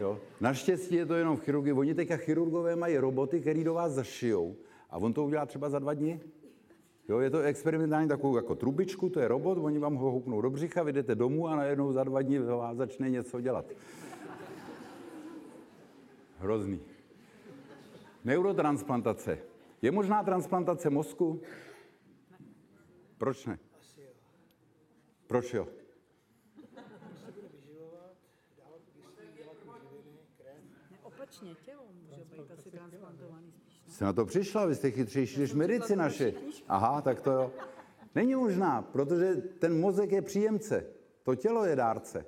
Jo? Naštěstí je to jenom v chirurgii. Oni teďka chirurgové mají roboty, který do vás zašijou a on to udělá třeba za dva dny. Jo, je to experimentální takovou jako trubičku, to je robot, oni vám ho houpnou do břicha, vy jdete domů a najednou za dva dny vás začne něco dělat. Hrozný. Neurotransplantace. Je možná transplantace mozku? Proč ne? Proč jo? Opačně, tělo může být asi transplantovaný spíš. Jste na to přišla, vy jste chytřejší než medici naše. Aha, tak to jo. Není možná, protože ten mozek je příjemce, to tělo je dárce.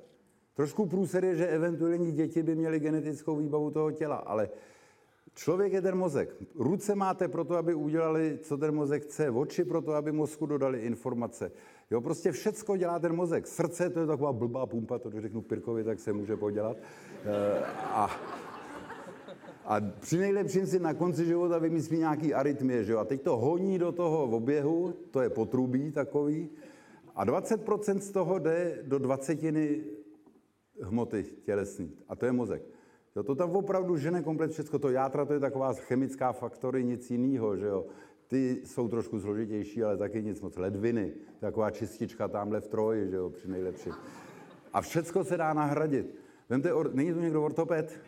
Trošku průser je, že eventuální děti by měly genetickou výbavu toho těla, ale člověk je ten mozek. Ruce máte proto, aby udělali, co ten mozek chce, oči proto, aby mozku dodali informace. Jo, prostě všecko dělá ten mozek. Srdce, to je taková blbá pumpa, to když řeknu Pirkovi, tak se může podělat. E, a a při nejlepším si na konci života vymyslí nějaký arytmie, že jo? A teď to honí do toho oběhu, to je potrubí takový, a 20% z toho jde do dvacetiny hmoty tělesní. A to je mozek. Jo, to tam opravdu žene komplet všechno. To játra to je taková chemická faktory, nic jiného, že jo. Ty jsou trošku složitější, ale taky nic moc. Ledviny, taková čistička tamhle v troji, že jo, při nejlepším. A všecko se dá nahradit. Vemte, or... není tu někdo ortoped?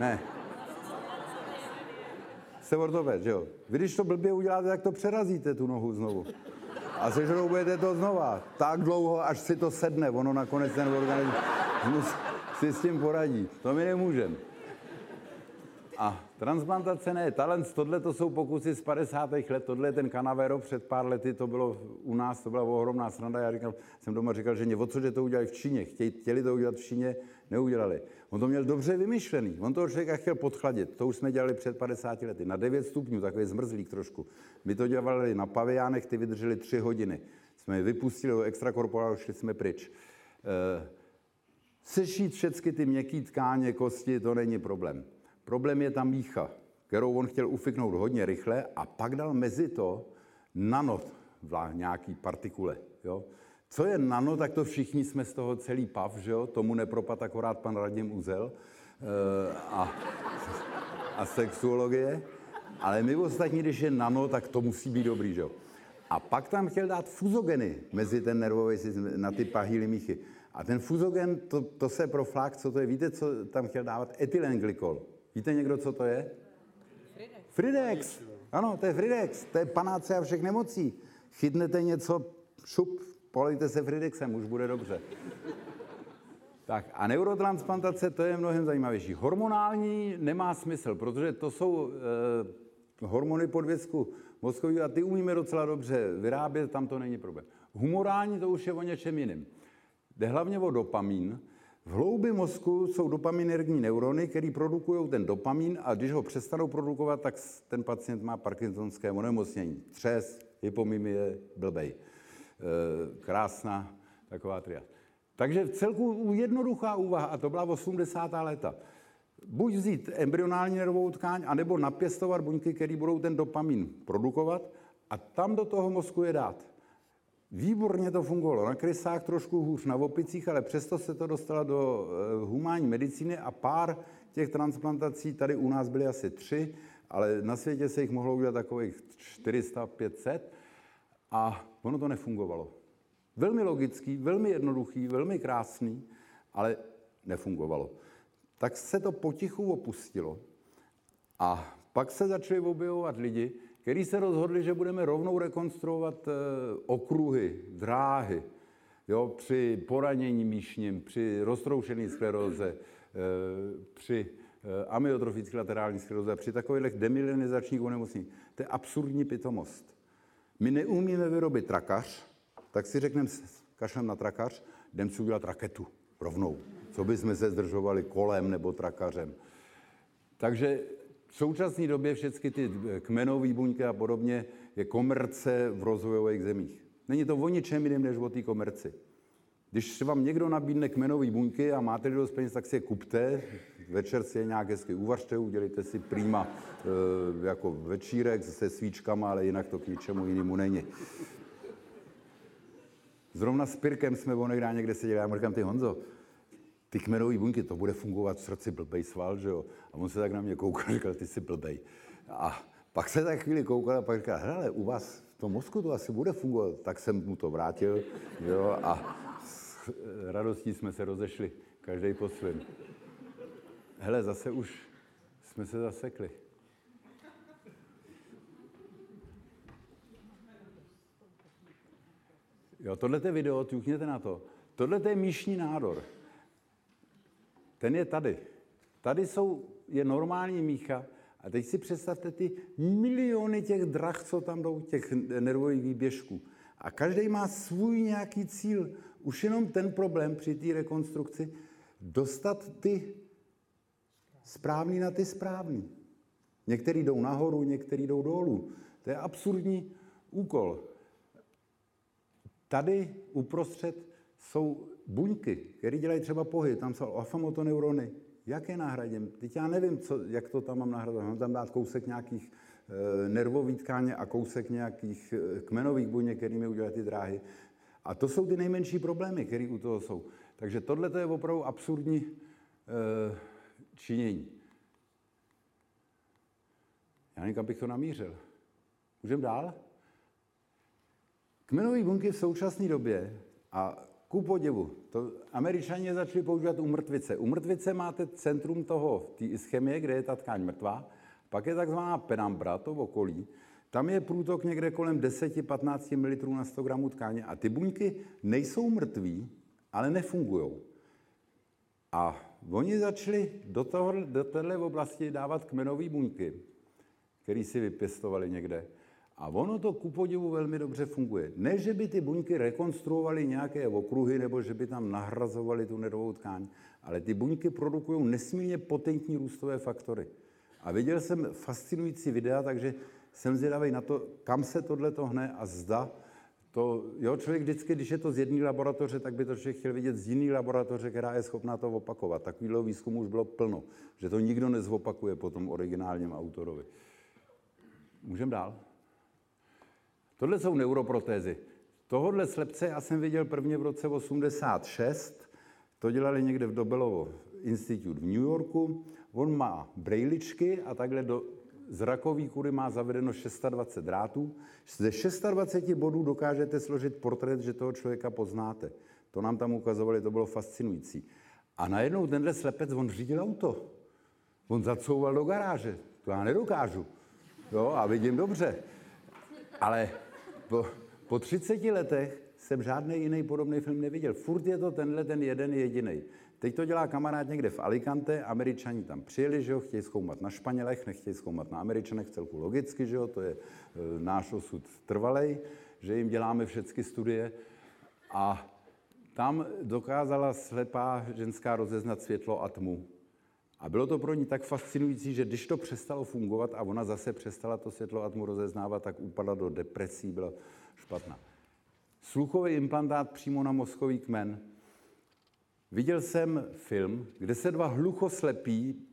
Ne. Jste ortoped, že jo? Vy když to blbě uděláte, tak to přerazíte tu nohu znovu. A sežroubujete to znova. Tak dlouho, až si to sedne. Ono nakonec ten organismus si s tím poradí. To my nemůžeme. A transplantace ne, talent, tohle to jsou pokusy z 50. let, tohle je ten Canavero před pár lety, to bylo u nás, to byla ohromná sranda, já říkal, jsem doma říkal, že o co, že to udělali v Číně, Chtěj, chtěli to udělat v Číně, neudělali. On to měl dobře vymyšlený, on toho člověka chtěl podchladit, to už jsme dělali před 50 lety, na 9 stupňů, takový zmrzlík trošku. My to dělali na paviánech, ty vydrželi 3 hodiny. Jsme je vypustili do extrakorporálu, šli jsme pryč. E, sešít všechny ty měkké tkáně, kosti, to není problém. Problém je ta mícha, kterou on chtěl ufiknout hodně rychle a pak dal mezi to nano, nějaký partikule. Jo? Co je nano, tak to všichni jsme z toho celý pav, že jo? tomu nepropad akorát pan Radim Uzel e, a, a sexuologie. Ale my ostatní, když je nano, tak to musí být dobrý, že jo? A pak tam chtěl dát fuzogeny mezi ten nervový systém, na ty pahýly míchy. A ten fuzogen, to, to se proflák, co to je, víte, co tam chtěl dávat? Etylenglykol. Víte někdo, co to je? Fridex. Fridex. Ano, to je Fridex. To je panáce a všech nemocí. Chytnete něco, šup, polejte se Fridexem, už bude dobře. Tak a neurotransplantace, to je mnohem zajímavější. Hormonální nemá smysl, protože to jsou e, hormony podvězku mozkový a ty umíme docela dobře vyrábět, tam to není problém. Humorální to už je o něčem jiném. Jde hlavně o dopamin, v hloubi mozku jsou dopaminergní neurony, které produkují ten dopamin a když ho přestanou produkovat, tak ten pacient má parkinsonské onemocnění. Třes, hypomimie, blbej. E, krásná taková tria. Takže celku jednoduchá úvaha, a to byla 80. léta. Buď vzít embryonální nervovou tkáň, anebo napěstovat buňky, které budou ten dopamin produkovat a tam do toho mozku je dát. Výborně to fungovalo na krysách, trošku hůř na opicích, ale přesto se to dostalo do eh, humánní medicíny a pár těch transplantací, tady u nás byly asi tři, ale na světě se jich mohlo udělat takových 400, 500 a ono to nefungovalo. Velmi logický, velmi jednoduchý, velmi krásný, ale nefungovalo. Tak se to potichu opustilo a pak se začali objevovat lidi, který se rozhodli, že budeme rovnou rekonstruovat eh, okruhy, dráhy, jo, při poranění míšním, při roztroušené skleróze, eh, při eh, amyotrofické laterální skleróze, při takových demilinizačních onemocnění. To je absurdní pitomost. My neumíme vyrobit trakař, tak si řekneme, kašlem na trakař, jdem si udělat raketu rovnou. Co by jsme se zdržovali kolem nebo trakařem. Takže v současné době všechny ty kmenové buňky a podobně je komerce v rozvojových zemích. Není to o ničem jiném než o té komerci. Když vám někdo nabídne kmenové buňky a máte dost peněz, tak si je kupte, večer si je nějak hezky uvařte, udělejte si prýma e, jako večírek se svíčkama, ale jinak to k ničemu jinému není. Zrovna s Pirkem jsme onehdá někde seděli, já mu říkám, ty Honzo, ty kmenové buňky, to bude fungovat v srdci blbej sval, že jo? A on se tak na mě koukal říkal, ty jsi blbej. A pak se tak chvíli koukal a pak říkal, hele, u vás v tom mozku to asi bude fungovat. Tak jsem mu to vrátil, jo? A s radostí jsme se rozešli, každý po svém hele, zase už jsme se zasekli. Jo, tohle je video, tukněte na to. Tohle je míšní nádor. Ten je tady. Tady jsou, je normální mícha. A teď si představte ty miliony těch drah, co tam jdou, těch nervových výběžků. A každý má svůj nějaký cíl. Už jenom ten problém při té rekonstrukci, dostat ty správný na ty správný. Některý jdou nahoru, některý jdou dolů. To je absurdní úkol. Tady uprostřed jsou buňky, které dělají třeba pohyb, tam jsou alfa-motoneurony. Jak je nahradím? Teď já nevím, co, jak to tam mám nahradit. Mám tam dát kousek nějakých e, nervových tkáně a kousek nějakých e, kmenových buněk, kterými udělat ty dráhy. A to jsou ty nejmenší problémy, které u toho jsou. Takže tohle je opravdu absurdní e, činění. Já nevím, kam bych to namířil. Můžeme dál? Kmenové buňky v současné době a ku podivu, to američani začali používat u mrtvice. U mrtvice máte centrum toho, té ischemie, kde je ta tkáň mrtvá, pak je takzvaná penambra, to v okolí, tam je průtok někde kolem 10-15 ml na 100 gramů tkáně a ty buňky nejsou mrtví, ale nefungují. A oni začali do, toho, do této oblasti dávat kmenové buňky, které si vypěstovali někde. A ono to ku podivu velmi dobře funguje. Ne, že by ty buňky rekonstruovaly nějaké okruhy, nebo že by tam nahrazovaly tu nervovou tkáň, ale ty buňky produkují nesmírně potentní růstové faktory. A viděl jsem fascinující videa, takže jsem zvědavý na to, kam se tohle to hne a zda to, jo, člověk vždycky, když je to z jedné laboratoře, tak by to člověk chtěl vidět z jiné laboratoře, která je schopná to opakovat. Takovýhle výzkumu už bylo plno, že to nikdo nezopakuje po tom originálním autorovi. Můžeme dál? Tohle jsou neuroprotézy. Tohodle slepce já jsem viděl prvně v roce 86, to dělali někde v Dobelovo Institute v New Yorku. On má brejličky a takhle do zrakový kury má zavedeno 620 drátů. Ze 620 bodů dokážete složit portrét, že toho člověka poznáte. To nám tam ukazovali, to bylo fascinující. A najednou tenhle slepec, on řídil auto. On zacouval do garáže. To já nedokážu. Jo, a vidím dobře. Ale po, po 30 letech jsem žádný jiný podobný film neviděl. Furt je to tenhle ten jeden jediný. Teď to dělá kamarád někde v Alicante, američani tam přijeli, že jo, chtějí zkoumat na Španělech, nechtějí zkoumat na Američanech, celku logicky, že jo, to je e, náš osud trvalej, že jim děláme všechny studie. A tam dokázala slepá ženská rozeznat světlo a tmu. A bylo to pro ní tak fascinující, že když to přestalo fungovat a ona zase přestala to světlo a tmu rozeznávat, tak upadla do depresí, byla špatná. Sluchový implantát přímo na mozkový kmen. Viděl jsem film, kde se dva hluchoslepí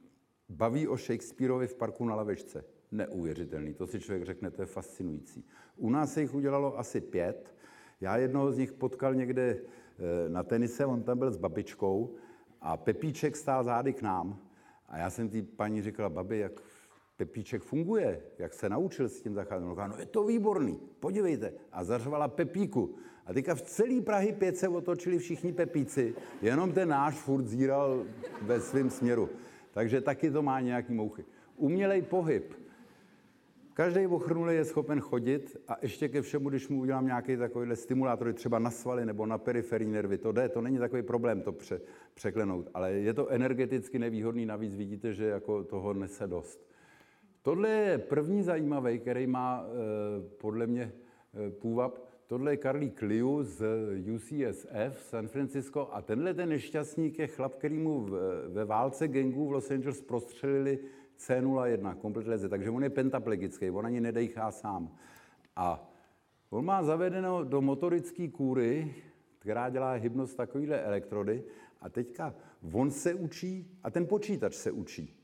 baví o Shakespeareovi v parku na lavečce. Neuvěřitelný, to si člověk řekne, to je fascinující. U nás se jich udělalo asi pět. Já jednoho z nich potkal někde eh, na tenise, on tam byl s babičkou a Pepíček stál zády k nám a já jsem té paní říkala, babi, jak Pepíček funguje, jak se naučil s tím zacházet. No, no je to výborný, podívejte. A zařvala Pepíku. A teďka v celý Prahy pět se otočili všichni Pepíci, jenom ten náš furt zíral ve svém směru. Takže taky to má nějaký mouchy. Umělej pohyb. Každý ochrnulý je schopen chodit a ještě ke všemu, když mu udělám nějaký takovýhle stimulátor, třeba na svaly nebo na periferní nervy, to jde, to není takový problém to pře, překlenout, ale je to energeticky nevýhodný, navíc vidíte, že jako toho nese dost. Tohle je první zajímavý, který má eh, podle mě eh, půvab. Tohle je Karlí Kliu z UCSF San Francisco a tenhle ten nešťastník je chlap, který mu ve válce gangů v Los Angeles prostřelili C01, komplet leze, takže on je pentaplegický, on ani nedejchá sám. A on má zavedeno do motorické kůry, která dělá hybnost takovýhle elektrody, a teďka on se učí a ten počítač se učí.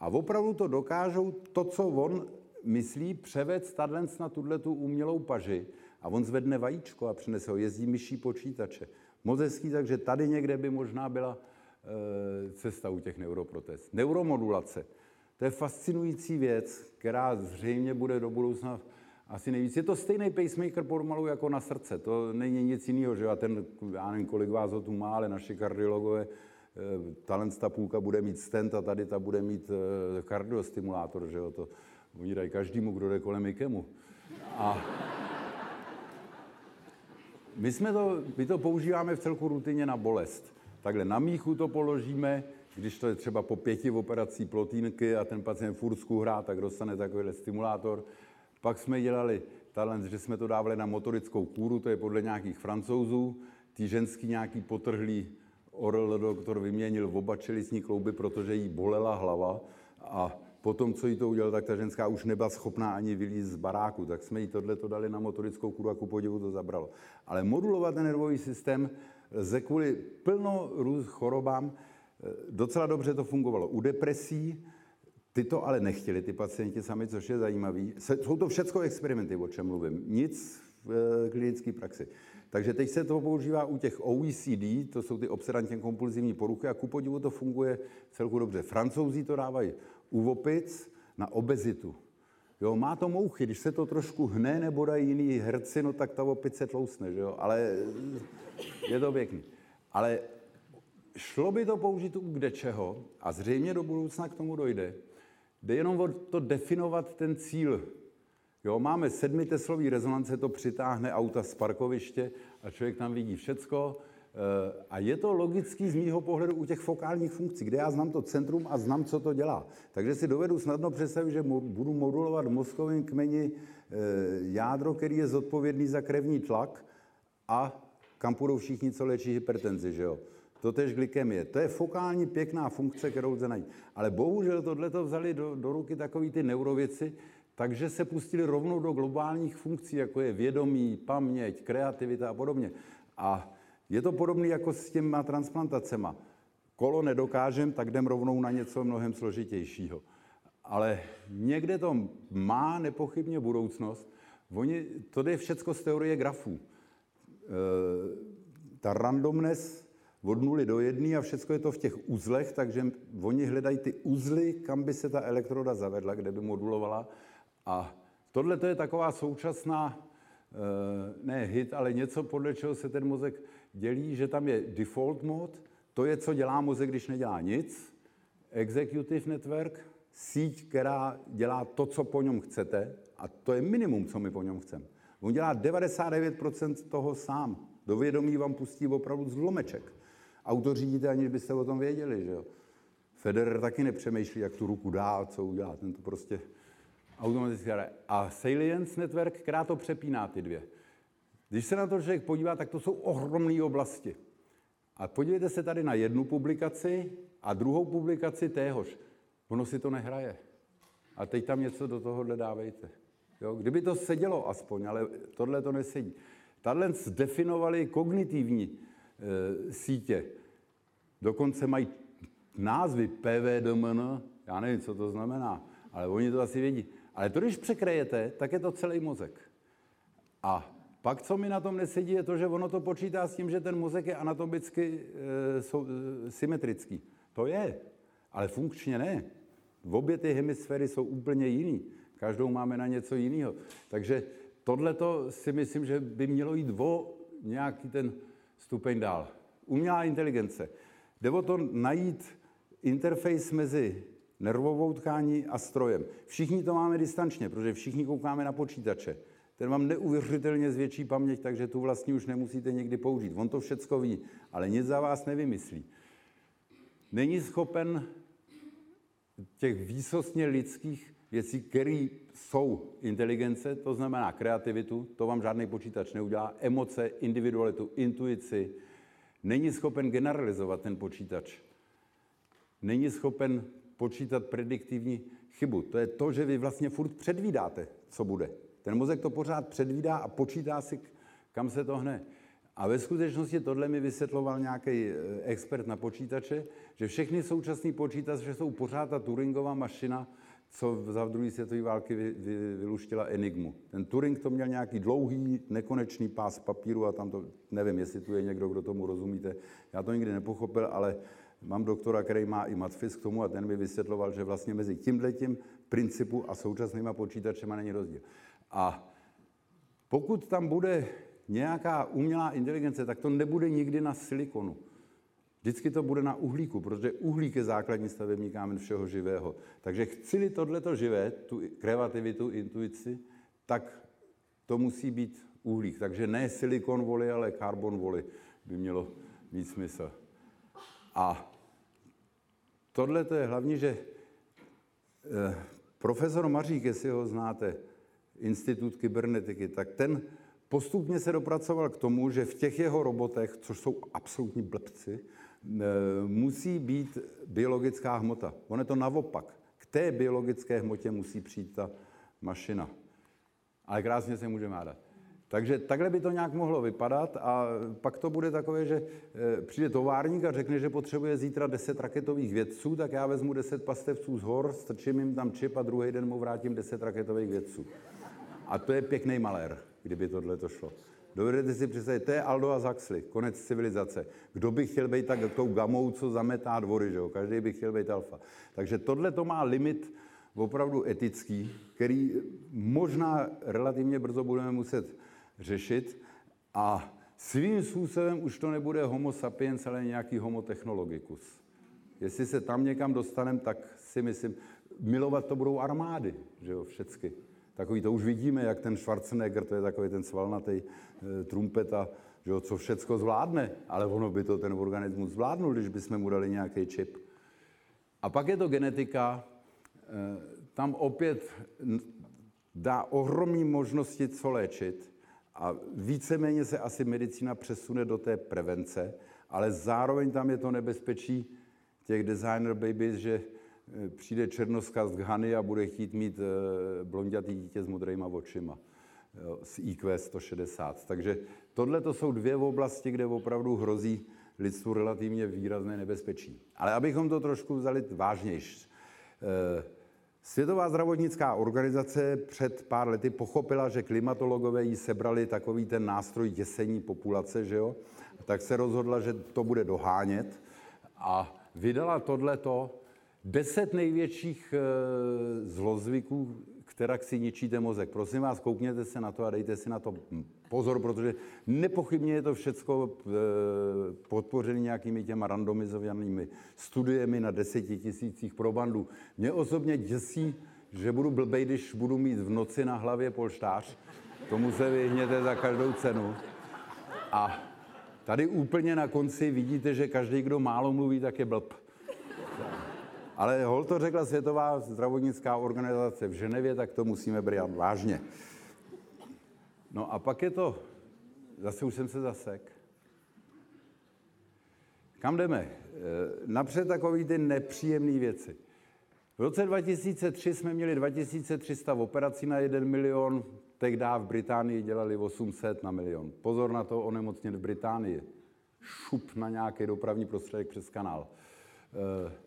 A opravdu to dokážou to, co on myslí, převést tato na tuhle tu umělou paži a on zvedne vajíčko a přinese ho, jezdí myší počítače. Moc hezký, takže tady někde by možná byla e, cesta u těch neuroprotez. Neuromodulace. To je fascinující věc, která zřejmě bude do budoucna asi nejvíc. Je to stejný pacemaker pomalu jako na srdce, to není nic jiného, že a ten, já nevím, kolik vás ho tu má, ale naši kardiologové, eh, talent ta půlka bude mít stent a tady ta bude mít eh, kardiostimulátor, že jo, to oni dají každému, kdo jde kolem ikemu. A my, jsme to, my to používáme v celku rutině na bolest. Takhle na míchu to položíme, když to je třeba po pěti operací plotínky a ten pacient furt hrá, tak dostane takovýhle stimulátor. Pak jsme dělali talent, že jsme to dávali na motorickou kůru, to je podle nějakých francouzů. Ty ženský nějaký potrhlý Orl doktor vyměnil oba čelistní klouby, protože jí bolela hlava a potom, co jí to udělal, tak ta ženská už nebyla schopná ani vylízt z baráku, tak jsme jí tohle to dali na motorickou kůru a ku podivu to zabralo. Ale modulovat ten nervový systém lze kvůli plno růz chorobám. Docela dobře to fungovalo u depresí, ty to ale nechtěli, ty pacienti sami, což je zajímavé. Jsou to všechno experimenty, o čem mluvím. Nic v eh, klinické praxi. Takže teď se to používá u těch OECD, to jsou ty obsedantně kompulzivní poruchy a ku podivu to funguje celku dobře. Francouzi to dávají u opic na obezitu. Jo, má to mouchy, když se to trošku hne nebo dají jiný herci, no tak ta opice tlousne, že jo? ale je to pěkný. Ale šlo by to použít u kde čeho a zřejmě do budoucna k tomu dojde. Jde jenom o to definovat ten cíl. Jo, máme sedmiteslový rezonance, to přitáhne auta z parkoviště a člověk tam vidí všecko. Eh, a je to logický z mýho pohledu u těch fokálních funkcí, kde já znám to centrum a znám, co to dělá. Takže si dovedu snadno představit, že budu modulovat v mozkovém kmeni eh, jádro, který je zodpovědný za krevní tlak a kam půjdou všichni, co léčí hypertenzi, že jo? To tež glykemie. To je fokální pěkná funkce, kterou lze najít. Ale bohužel tohle to vzali do, do ruky takový ty neurověci, takže se pustili rovnou do globálních funkcí, jako je vědomí, paměť, kreativita a podobně. A je to podobné jako s těma transplantacema. Kolo nedokážem, tak jdem rovnou na něco mnohem složitějšího. Ale někde to má nepochybně budoucnost. Oni, to je všecko z teorie grafů. E, ta randomness od nuly do jedné a všechno je to v těch uzlech, takže oni hledají ty uzly, kam by se ta elektroda zavedla, kde by modulovala. A tohle to je taková současná, eh, ne hit, ale něco, podle čeho se ten mozek dělí, že tam je default mode, to je, co dělá mozek, když nedělá nic, executive network, síť, která dělá to, co po něm chcete, a to je minimum, co my po něm chceme. On dělá 99% toho sám. Do vědomí vám pustí opravdu zlomeček. Auto řídíte, aniž byste o tom věděli, že jo. Federer taky nepřemýšlí, jak tu ruku dá, co udělá. Ten to prostě automaticky A Salience Network, která to přepíná ty dvě. Když se na to člověk podívá, tak to jsou ohromné oblasti. A podívejte se tady na jednu publikaci a druhou publikaci téhož. Ono si to nehraje. A teď tam něco do tohohle dávejte. Jo? Kdyby to sedělo aspoň, ale tohle to nesedí. Tahle zdefinovali kognitivní e, sítě. Dokonce mají názvy PVDMN, já nevím, co to znamená, ale oni to asi vědí. Ale to, když překrejete, tak je to celý mozek. A pak, co mi na tom nesedí, je to, že ono to počítá s tím, že ten mozek je anatomicky e, symetrický. To je, ale funkčně ne. V obě ty hemisféry jsou úplně jiný. Každou máme na něco jiného. Takže tohle si myslím, že by mělo jít o nějaký ten stupeň dál. Umělá inteligence. Jde o to najít interface mezi nervovou tkání a strojem. Všichni to máme distančně, protože všichni koukáme na počítače. Ten vám neuvěřitelně zvětší paměť, takže tu vlastně už nemusíte někdy použít. On to všecko ví, ale nic za vás nevymyslí. Není schopen těch výsostně lidských věcí, které jsou inteligence, to znamená kreativitu, to vám žádný počítač neudělá, emoce, individualitu, intuici. Není schopen generalizovat ten počítač. Není schopen počítat prediktivní chybu. To je to, že vy vlastně furt předvídáte, co bude. Ten mozek to pořád předvídá a počítá si, kam se to hne. A ve skutečnosti tohle mi vysvětloval nějaký eh, expert na počítače, že všechny současné počítače jsou pořád ta Turingová mašina, co za druhé světové války vy, vy, vyluštila Enigmu. Ten Turing to měl nějaký dlouhý, nekonečný pás papíru a tam to, nevím, jestli tu je někdo, kdo tomu rozumíte. Já to nikdy nepochopil, ale Mám doktora, který má i matfis k tomu a ten mi vysvětloval, že vlastně mezi tímhletím principu a současnýma počítačema není rozdíl. A pokud tam bude nějaká umělá inteligence, tak to nebude nikdy na silikonu. Vždycky to bude na uhlíku, protože uhlík je základní stavební kámen všeho živého. Takže chci-li tohleto živé, tu kreativitu, intuici, tak to musí být uhlík. Takže ne silikon voli, ale karbon voli by mělo mít smysl. A tohle to je hlavně, že eh, profesor Mařík, jestli ho znáte, Institut kybernetiky, tak ten postupně se dopracoval k tomu, že v těch jeho robotech, což jsou absolutní blbci, eh, musí být biologická hmota. On je to naopak. K té biologické hmotě musí přijít ta mašina. Ale krásně se může hádat. Takže takhle by to nějak mohlo vypadat a pak to bude takové, že eh, přijde továrník a řekne, že potřebuje zítra 10 raketových vědců, tak já vezmu 10 pastevců z hor, strčím jim tam čip a druhý den mu vrátím 10 raketových vědců. A to je pěkný malér, kdyby tohle to šlo. Dovedete si představit, to je Aldo a Zaxley, konec civilizace. Kdo by chtěl být tak tou gamou, co zametá dvory, že jo? Každý by chtěl být alfa. Takže tohle to má limit opravdu etický, který možná relativně brzo budeme muset řešit a svým způsobem už to nebude homo sapiens, ale nějaký homo technologicus. Jestli se tam někam dostaneme, tak si myslím, milovat to budou armády, že jo, všecky. Takový to už vidíme, jak ten Schwarzenegger, to je takový ten svalnatý e, trumpeta, že jo, co všecko zvládne, ale ono by to ten organismus zvládnul, když bychom mu dali nějaký čip. A pak je to genetika, e, tam opět dá ohromné možnosti, co léčit. A víceméně se asi medicína přesune do té prevence, ale zároveň tam je to nebezpečí těch designer babies, že přijde černoska z Ghany a bude chtít mít eh, blondětý dítě s modrýma očima s IQ 160. Takže tohle to jsou dvě oblasti, kde opravdu hrozí lidstvu relativně výrazné nebezpečí. Ale abychom to trošku vzali vážnější. Eh, Světová zdravotnická organizace před pár lety pochopila, že klimatologové jí sebrali takový ten nástroj děsení populace, že jo? tak se rozhodla, že to bude dohánět a vydala tohleto Deset největších e, zlozvyků, která si ničíte mozek. Prosím vás, koukněte se na to a dejte si na to pozor, protože nepochybně je to všecko e, podpořené nějakými těma randomizovanými studiemi na deseti tisících probandů. Mě osobně děsí, že budu blbej, když budu mít v noci na hlavě polštář. Tomu se vyhněte za každou cenu. A tady úplně na konci vidíte, že každý, kdo málo mluví, tak je blb. Ale hol to řekla Světová zdravotnická organizace v Ženevě, tak to musíme brát vážně. No a pak je to, zase už jsem se zasek. Kam jdeme? E, napřed takový ty nepříjemné věci. V roce 2003 jsme měli 2300 operací na 1 milion, tehdy v Británii dělali 800 na milion. Pozor na to, onemocnět v Británii. Šup na nějaký dopravní prostředek přes kanál. E,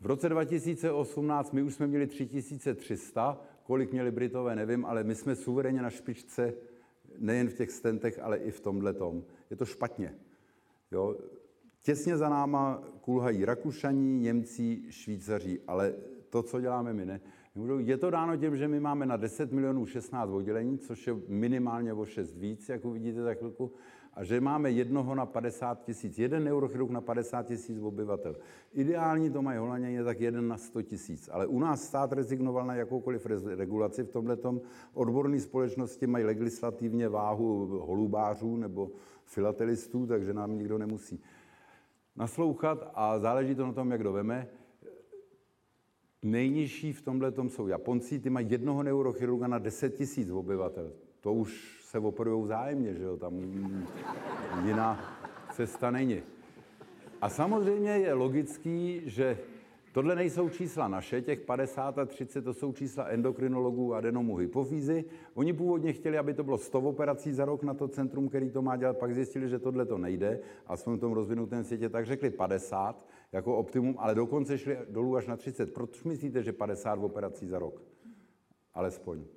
v roce 2018 my už jsme měli 3300, kolik měli Britové, nevím, ale my jsme suverénně na špičce nejen v těch stentech, ale i v tomhle tom. Je to špatně. Jo? Těsně za náma kulhají Rakušaní, Němci, Švýcaří, ale to, co děláme my, ne. Je to dáno tím, že my máme na 10 milionů 16 oddělení, což je minimálně o 6 víc, jak uvidíte za chvilku, a že máme jednoho na 50 tisíc, jeden neurochirurg na 50 tisíc obyvatel. Ideální to mají Holanděni tak jeden na 100 tisíc, ale u nás stát rezignoval na jakoukoliv regulaci v tomhle odborné společnosti mají legislativně váhu holubářů nebo filatelistů, takže nám nikdo nemusí naslouchat a záleží to na tom, jak doveme. Nejnižší v tomhle jsou Japonci, ty mají jednoho neurochirurga na 10 tisíc obyvatel. To už se operují vzájemně, že jo, tam jiná cesta není. A samozřejmě je logický, že tohle nejsou čísla naše, těch 50 a 30, to jsou čísla endokrinologů a adenomu hypofýzy. Oni původně chtěli, aby to bylo 100 operací za rok na to centrum, který to má dělat, pak zjistili, že tohle to nejde, a jsme v tom rozvinutém světě, tak řekli 50 jako optimum, ale dokonce šli dolů až na 30. Proč myslíte, že 50 operací za rok? Alespoň.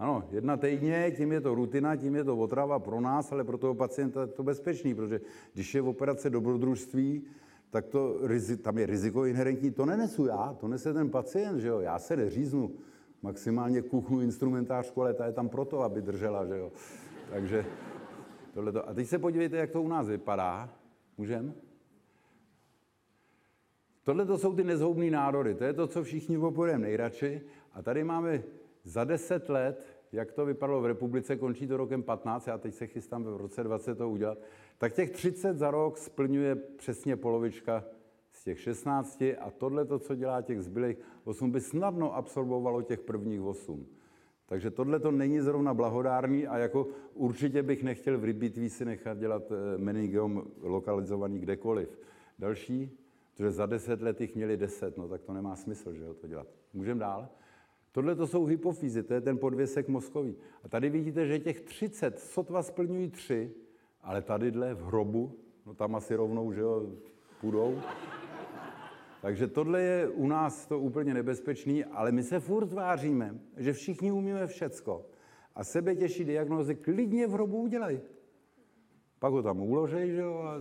Ano, jedna týdně, tím je to rutina, tím je to otrava pro nás, ale pro toho pacienta je to bezpečný, protože když je v operace dobrodružství, tak to, tam je riziko inherentní, to nenesu já, to nese ten pacient, že jo, já se neříznu, maximálně kuchnu instrumentářku, ale ta je tam proto, aby držela, že jo. Takže tohleto. A teď se podívejte, jak to u nás vypadá. Můžem? Tohle to jsou ty nezhoubné nádody, to je to, co všichni opojdeme nejradši. A tady máme za deset let jak to vypadalo v republice, končí to rokem 15, já teď se chystám v roce 20 to udělat, tak těch 30 za rok splňuje přesně polovička z těch 16 a tohle, to, co dělá těch zbylých 8, by snadno absorbovalo těch prvních 8. Takže tohle to není zrovna blahodárný a jako určitě bych nechtěl v rybitví si nechat dělat eh, meningiom lokalizovaný kdekoliv. Další, protože za deset let jich měli deset, no tak to nemá smysl, že jo, to dělat. Můžeme dál? Tohle to jsou hypofýzy, to je ten podvěsek mozkový. A tady vidíte, že těch 30 sotva splňují tři, ale tadyhle v hrobu, no tam asi rovnou, že jo, půjdou. Takže tohle je u nás to úplně nebezpečný, ale my se furt tváříme, že všichni umíme všecko. A sebe těžší diagnózy klidně v hrobu udělají. Pak ho tam uložej, že jo, a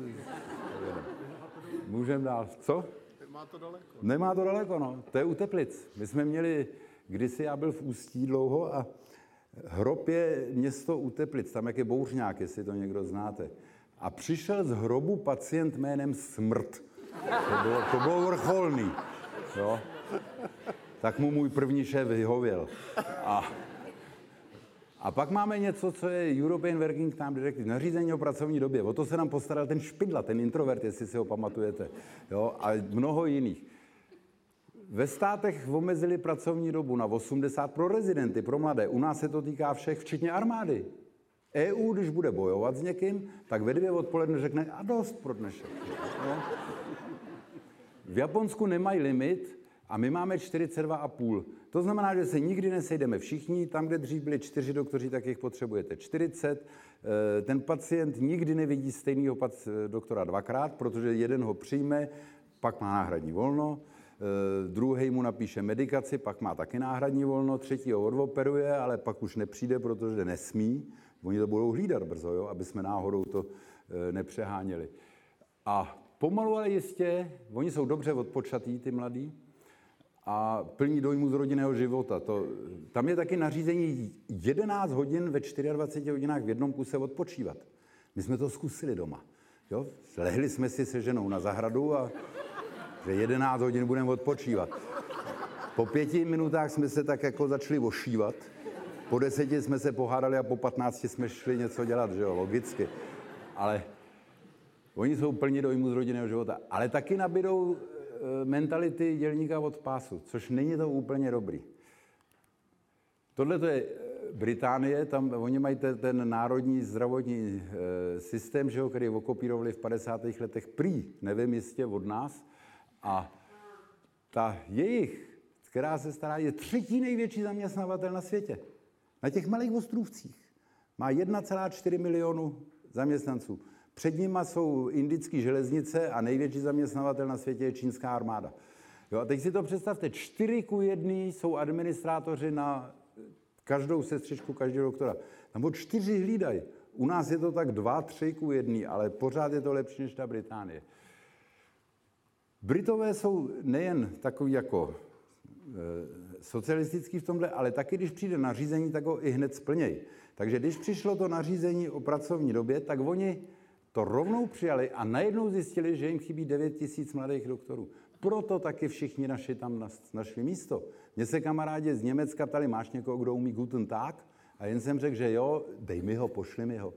můžeme dál. Co? Má to daleko. Nemá to daleko, no. To je u Teplic. My jsme měli, kdysi já byl v Ústí dlouho a hrob je město u Teplic, tam jak je Bouřňák, jestli to někdo znáte. A přišel z hrobu pacient jménem Smrt. To bylo, to bylo vrcholný. Jo? Tak mu můj první šéf vyhověl. A, a pak máme něco, co je European Working Time Directive, nařízení o pracovní době. O to se nám postaral ten Špidla, ten introvert, jestli si ho pamatujete. Jo? A mnoho jiných. Ve státech omezili pracovní dobu na 80 pro rezidenty, pro mladé. U nás se to týká všech, včetně armády. EU, když bude bojovat s někým, tak ve dvě odpoledne řekne a dost pro dnešek. No. V Japonsku nemají limit a my máme 42,5. To znamená, že se nikdy nesejdeme všichni. Tam, kde dřív byli čtyři doktoři, tak jich potřebujete 40. Eh, ten pacient nikdy nevidí stejného doktora dvakrát, protože jeden ho přijme, pak má náhradní volno, druhý mu napíše medikaci, pak má taky náhradní volno, třetí ho odoperuje, ale pak už nepřijde, protože nesmí. Oni to budou hlídat brzo, jo, aby jsme náhodou to eh, nepřeháněli. A pomalu, ale jistě, oni jsou dobře odpočatí, ty mladí, a plní dojmu z rodinného života. To, tam je taky nařízení 11 hodin ve 24 hodinách v jednom kuse odpočívat. My jsme to zkusili doma. Jo? Lehli jsme si se ženou na zahradu a že 11 hodin budeme odpočívat. Po pěti minutách jsme se tak jako začali ošívat. Po deseti jsme se pohádali a po patnácti jsme šli něco dělat, že jo, logicky. Ale oni jsou plní dojmu z rodinného života. Ale taky nabídou e, mentality dělníka od pásu, což není to úplně dobrý. Tohle to je e, Británie, tam oni mají ten, ten národní zdravotní e, systém, že ho, který okopírovali v 50. letech prý, nevím jistě od nás. A ta jejich, která se stará, je třetí největší zaměstnavatel na světě. Na těch malých ostrůvcích má 1,4 milionu zaměstnanců. Před nimi jsou indické železnice a největší zaměstnavatel na světě je čínská armáda. Jo, a teď si to představte, čtyři ku jedný jsou administrátoři na každou sestřičku, každého doktora. Tam od čtyři hlídají. U nás je to tak dva, tři ku jedný, ale pořád je to lepší než ta Británie. Britové jsou nejen takový jako e, socialistický v tomhle, ale taky, když přijde nařízení, tak ho i hned splněj. Takže když přišlo to nařízení o pracovní době, tak oni to rovnou přijali a najednou zjistili, že jim chybí 9 tisíc mladých doktorů. Proto taky všichni naši tam našli místo. Mně se kamarádi z Německa ptali, máš někoho, kdo umí Guten Tag? A jen jsem řekl, že jo, dej mi ho, pošli mi ho.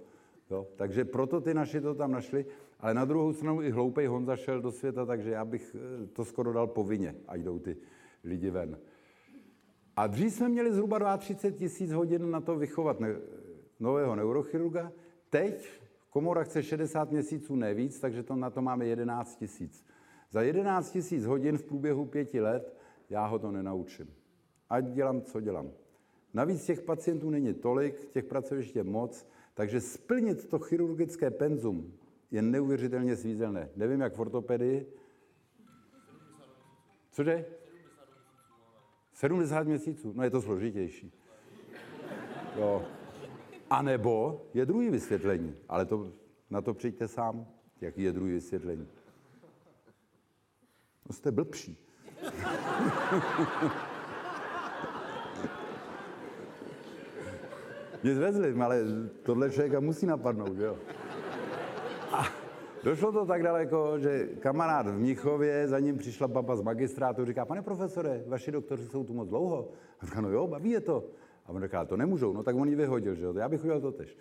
Jo? Takže proto ty naši to tam našli, ale na druhou stranu i hloupej Honza šel do světa, takže já bych eh, to skoro dal povinně, a jdou ty lidi ven. A dřív jsme měli zhruba 32 tisíc hodin na to vychovat ne- nového neurochirurga. Teď komora chce 60 měsíců, nevíc, takže to na to máme 11 tisíc. Za 11 tisíc hodin v průběhu pěti let já ho to nenaučím. Ať dělám, co dělám. Navíc těch pacientů není tolik, těch pracovišť je moc, takže splnit to chirurgické penzum je neuvěřitelně svízelné. Nevím, jak v ortopedii. Cože? 70 měsíců. No je to složitější. Jo. A nebo je druhý vysvětlení, ale to, na to přijďte sám, jaký je druhý vysvětlení. No jste blbší. Mě zvezli, ale tohle člověka musí napadnout, jo. Došlo to tak daleko, že kamarád v Mnichově, za ním přišla baba z magistrátu, říká, pane profesore, vaši doktoři jsou tu moc dlouho. A říká, no jo, baví je to. A on říká, to nemůžou, no tak on ji vyhodil, že jo, já bych udělal to tež.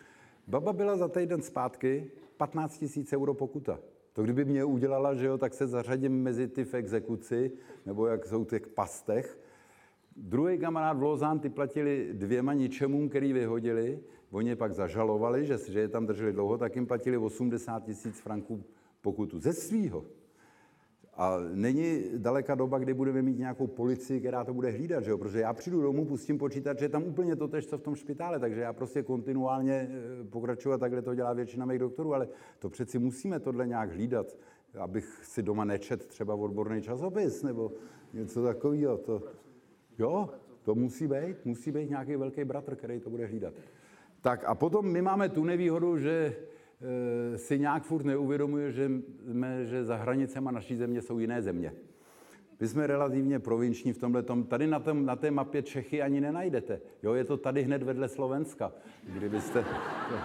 Baba byla za týden zpátky 15 tisíc euro pokuta. To kdyby mě udělala, že jo, tak se zařadím mezi ty v exekuci, nebo jak jsou těch pastech. Druhý kamarád v Lozán, ty platili dvěma ničemům, který vyhodili. Oni pak zažalovali, že, že je tam drželi dlouho, tak jim platili 80 tisíc franků pokutu ze svýho. A není daleka doba, kdy budeme mít nějakou policii, která to bude hlídat, že jo? protože já přijdu domů, pustím počítač, že je tam úplně to tež, co v tom špitále, takže já prostě kontinuálně eh, pokračovat, takhle to dělá většina mých doktorů, ale to přeci musíme tohle nějak hlídat, abych si doma nečet třeba odborný časopis nebo něco takového. To, jo, to musí být, musí být nějaký velký bratr, který to bude hlídat. Tak a potom my máme tu nevýhodu, že Eh, si nějak furt neuvědomuje, že, jsme, že za hranicema naší země jsou jiné země. My jsme relativně provinční v tomhle tom. Tady na, tom, na té mapě Čechy ani nenajdete. Jo, je to tady hned vedle Slovenska, kdybyste to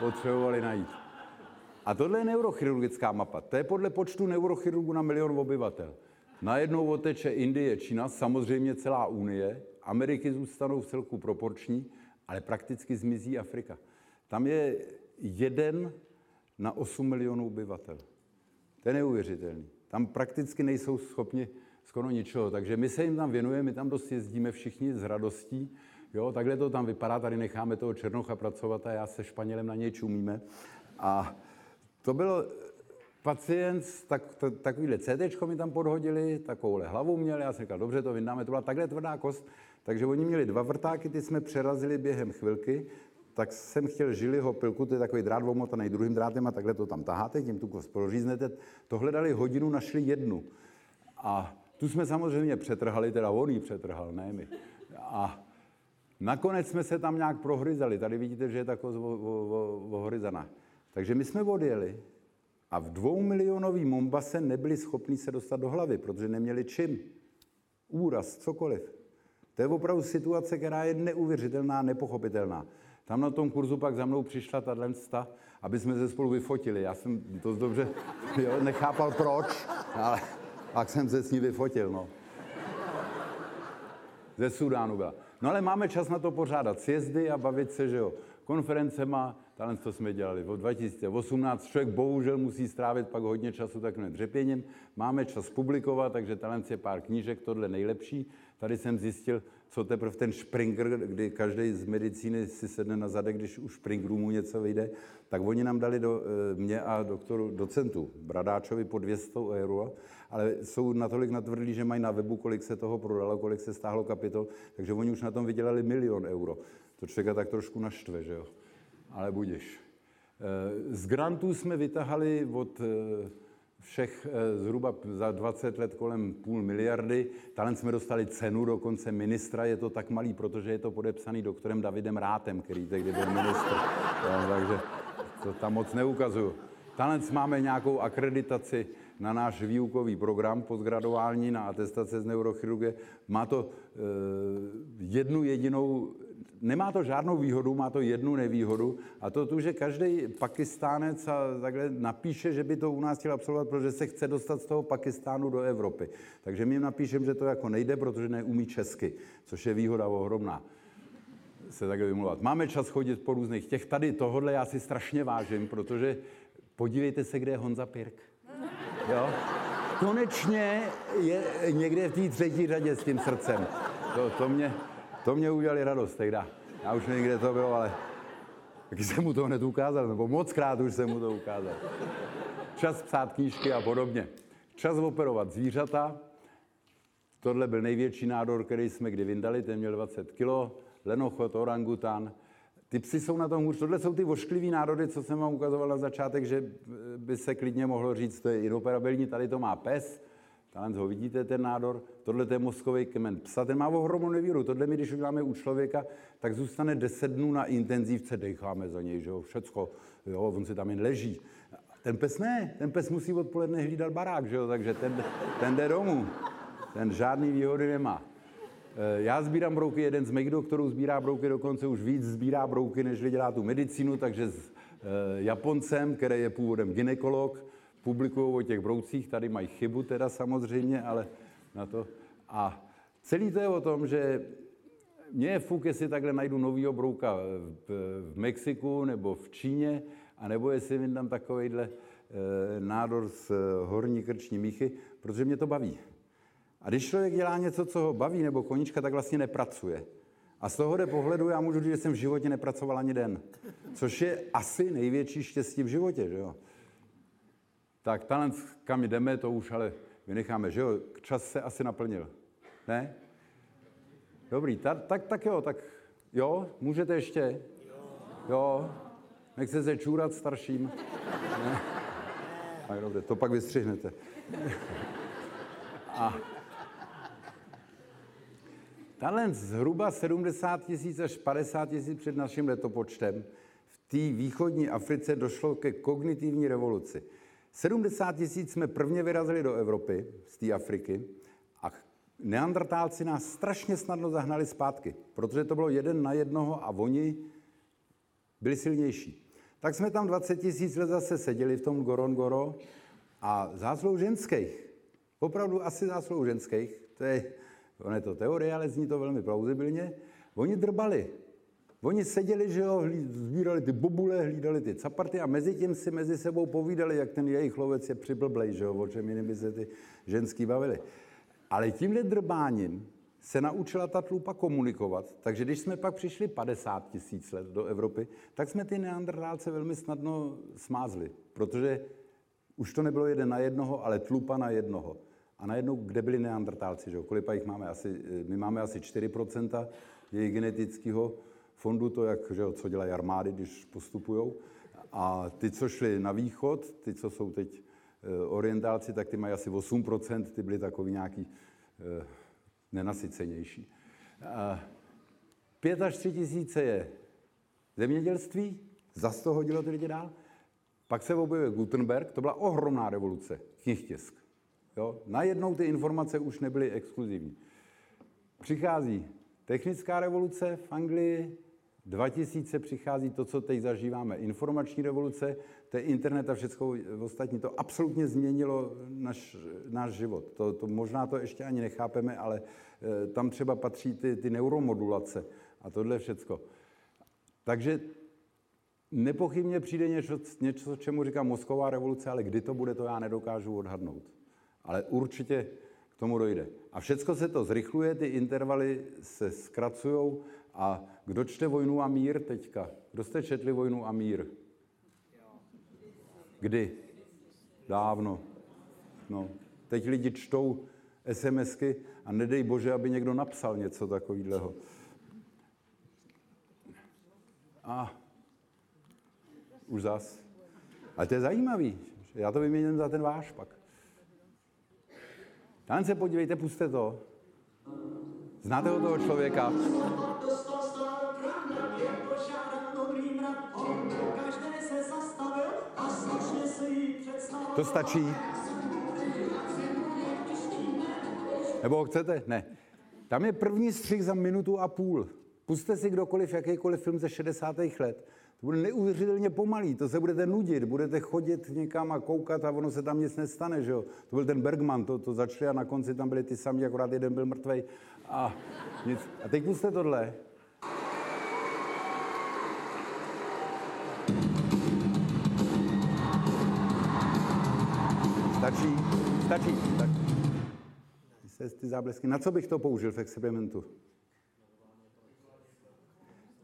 potřebovali najít. A tohle je neurochirurgická mapa. To je podle počtu neurochirurgů na milion obyvatel. Najednou oteče Indie, Čína, samozřejmě celá Unie, Ameriky zůstanou v celku proporční, ale prakticky zmizí Afrika. Tam je jeden na 8 milionů obyvatel. To je neuvěřitelný. Tam prakticky nejsou schopni skoro ničeho. Takže my se jim tam věnujeme, my tam dost jezdíme všichni s radostí. Jo, takhle to tam vypadá, tady necháme toho Černocha pracovat a já se Španělem na něj čumíme. A to byl pacient, tak, to, takovýhle CT mi tam podhodili, takovouhle hlavu měli, já jsem říkal, dobře, to vyndáme, to byla takhle tvrdá kost, takže oni měli dva vrtáky, ty jsme přerazili během chvilky, tak jsem chtěl žiliho pilku, to je takový drát omotaný druhým drátem a takhle to tam taháte, tím tu kost proříznete. To hledali hodinu, našli jednu. A tu jsme samozřejmě přetrhali, teda on ji přetrhal, ne my. A nakonec jsme se tam nějak prohryzali. Tady vidíte, že je taková ohryzaná. Takže my jsme odjeli a v dvou milionový Mombase nebyli schopni se dostat do hlavy, protože neměli čím. Úraz, cokoliv. To je opravdu situace, která je neuvěřitelná, nepochopitelná. Tam na tom kurzu pak za mnou přišla ta sta, aby jsme se spolu vyfotili. Já jsem to dobře jo, nechápal proč, ale pak jsem se s ní vyfotil. No. Ze Sudánu byla. No ale máme čas na to pořádat sjezdy a bavit se, že jo, konferencema, Talent to jsme dělali v 2018. Člověk bohužel musí strávit pak hodně času takovým dřepěním. Máme čas publikovat, takže talent je pár knížek, tohle nejlepší. Tady jsem zjistil, co teprve ten Springer, kdy každý z medicíny si sedne na zadek, když už Springeru mu něco vyjde, tak oni nám dali do, eh, mě a doktoru docentu Bradáčovi po 200 euro, ale jsou natolik natvrdlí, že mají na webu, kolik se toho prodalo, kolik se stáhlo kapitol, takže oni už na tom vydělali milion euro. To člověka tak trošku naštve, že jo ale budiš. Eh, z grantů jsme vytahali od eh, všech eh, zhruba za 20 let kolem půl miliardy. Talent jsme dostali cenu dokonce ministra, je to tak malý, protože je to podepsaný doktorem Davidem Rátem, který tehdy byl ministr. No, takže to tam moc neukazuju. Talent máme nějakou akreditaci na náš výukový program postgraduální na atestace z neurochirurgie. Má to e, jednu jedinou nemá to žádnou výhodu, má to jednu nevýhodu a to tu, že každý pakistánec a takhle napíše, že by to u nás chtěl absolvovat, protože se chce dostat z toho Pakistánu do Evropy. Takže my jim napíšeme, že to jako nejde, protože neumí česky, což je výhoda ohromná se takhle vymluvat. Máme čas chodit po různých těch. Tady tohle já si strašně vážím, protože podívejte se, kde je Honza Pirk. Jo? Konečně je někde v té třetí řadě s tím srdcem. To, to, mě, to mě udělali radost tehda. Já už nevím, kde to bylo, ale taky jsem mu to hned ukázal, nebo moc krát už jsem mu to ukázal. Čas psát knížky a podobně. Čas operovat zvířata. Tohle byl největší nádor, který jsme kdy vyndali, ten měl 20 kg. Lenochot, orangutan. Ty psy jsou na tom hůř. Tohle jsou ty vošklivý národy, co jsem vám ukazoval na začátek, že by se klidně mohlo říct, to je inoperabilní, tady to má pes, Talent ho vidíte, ten nádor, tohle je mozkový kmen psa, ten má ohromnou nevíru. Tohle my, když uděláme u člověka, tak zůstane 10 dnů na intenzívce, decháme za něj, že jo, všecko, jo, on si tam jen leží. Ten pes ne, ten pes musí odpoledne hlídat barák, že jo, takže ten, ten jde domů. Ten žádný výhody nemá. Eh, já sbírám brouky, jeden z mých doktorů sbírá brouky, dokonce už víc sbírá brouky, než dělá tu medicínu, takže s eh, Japoncem, který je původem ginekolog, publikují o těch broucích, tady mají chybu teda samozřejmě, ale na to. A celý to je o tom, že mě je fuk, jestli takhle najdu novýho brouka v, v Mexiku nebo v Číně, anebo jestli mi tam takovýhle e, nádor z horní krční míchy, protože mě to baví. A když člověk dělá něco, co ho baví, nebo konička, tak vlastně nepracuje. A z tohohle pohledu já můžu říct, že jsem v životě nepracoval ani den. Což je asi největší štěstí v životě, že jo? Tak talent, kam jdeme, to už ale vynecháme, že jo? Čas se asi naplnil. Ne? Dobrý, ta, tak, tak jo, tak jo, můžete ještě? Jo. Nechce se čůrat starším? Ne? Tak dobře, to pak vystřihnete. A talent zhruba 70 tisíc až 50 tisíc před naším letopočtem v té východní Africe došlo ke kognitivní revoluci. 70 tisíc jsme prvně vyrazili do Evropy z té Afriky a neandrtálci nás strašně snadno zahnali zpátky, protože to bylo jeden na jednoho a oni byli silnější. Tak jsme tam 20 tisíc let zase seděli v tom Gorongoro a zásluhou ženských, opravdu asi zásluhou ženských, to je, on je to teorie, ale zní to velmi plauzibilně, oni drbali. Oni seděli, že jo, sbírali ty bobule, hlídali ty caparty a mezi tím si mezi sebou povídali, jak ten jejich lovec je přiblblej, že jo, o čem jiným by se ty ženský bavili. Ale tímhle drbáním se naučila ta tlupa komunikovat, takže když jsme pak přišli 50 tisíc let do Evropy, tak jsme ty neandrtálce velmi snadno smázli, protože už to nebylo jeden na jednoho, ale tlupa na jednoho. A najednou, kde byli neandrtálci, že jo? Kolipa jich máme? Asi, my máme asi 4% jejich genetického fondu, to, jak, že co dělají armády, když postupují. A ty, co šli na východ, ty, co jsou teď Eh, orientálci, tak ty mají asi 8%, ty byly takový nějaký eh, nenasycenější. Pět až tři tisíce je zemědělství, zase to hodilo ty lidi dál. Pak se objevuje Gutenberg, to byla ohromná revoluce, knihtisk. Jo? Najednou ty informace už nebyly exkluzivní. Přichází technická revoluce v Anglii, 2000 přichází to, co teď zažíváme, informační revoluce, to je internet a všechno ostatní. To absolutně změnilo naš, náš život. To, to, možná to ještě ani nechápeme, ale e, tam třeba patří ty, ty neuromodulace a tohle všecko. Takže nepochybně přijde něco, něco, čemu říkám mozková revoluce, ale kdy to bude, to já nedokážu odhadnout. Ale určitě k tomu dojde. A všecko se to zrychluje, ty intervaly se zkracují a kdo čte Vojnu a mír teďka? Kdo jste četli Vojnu a mír? Kdy? Dávno. No. Teď lidi čtou SMSky a nedej bože, aby někdo napsal něco takového. A už zas. Ale to je zajímavý. Já to vyměním za ten váš pak. Tam se podívejte, puste to. Znáte o toho člověka? To stačí? Nebo ho chcete? Ne. Tam je první střih za minutu a půl. Puste si kdokoliv, jakýkoliv film ze 60. let. To bude neuvěřitelně pomalý, to se budete nudit, budete chodit někam a koukat a ono se tam nic nestane, že jo. To byl ten Bergman, to, to začali a na konci tam byli ty sami, akorát jeden byl mrtvej a nic. A teď puste tohle. Stačí? Stačí. Tak. Ty záblesky. Na co bych to použil v experimentu?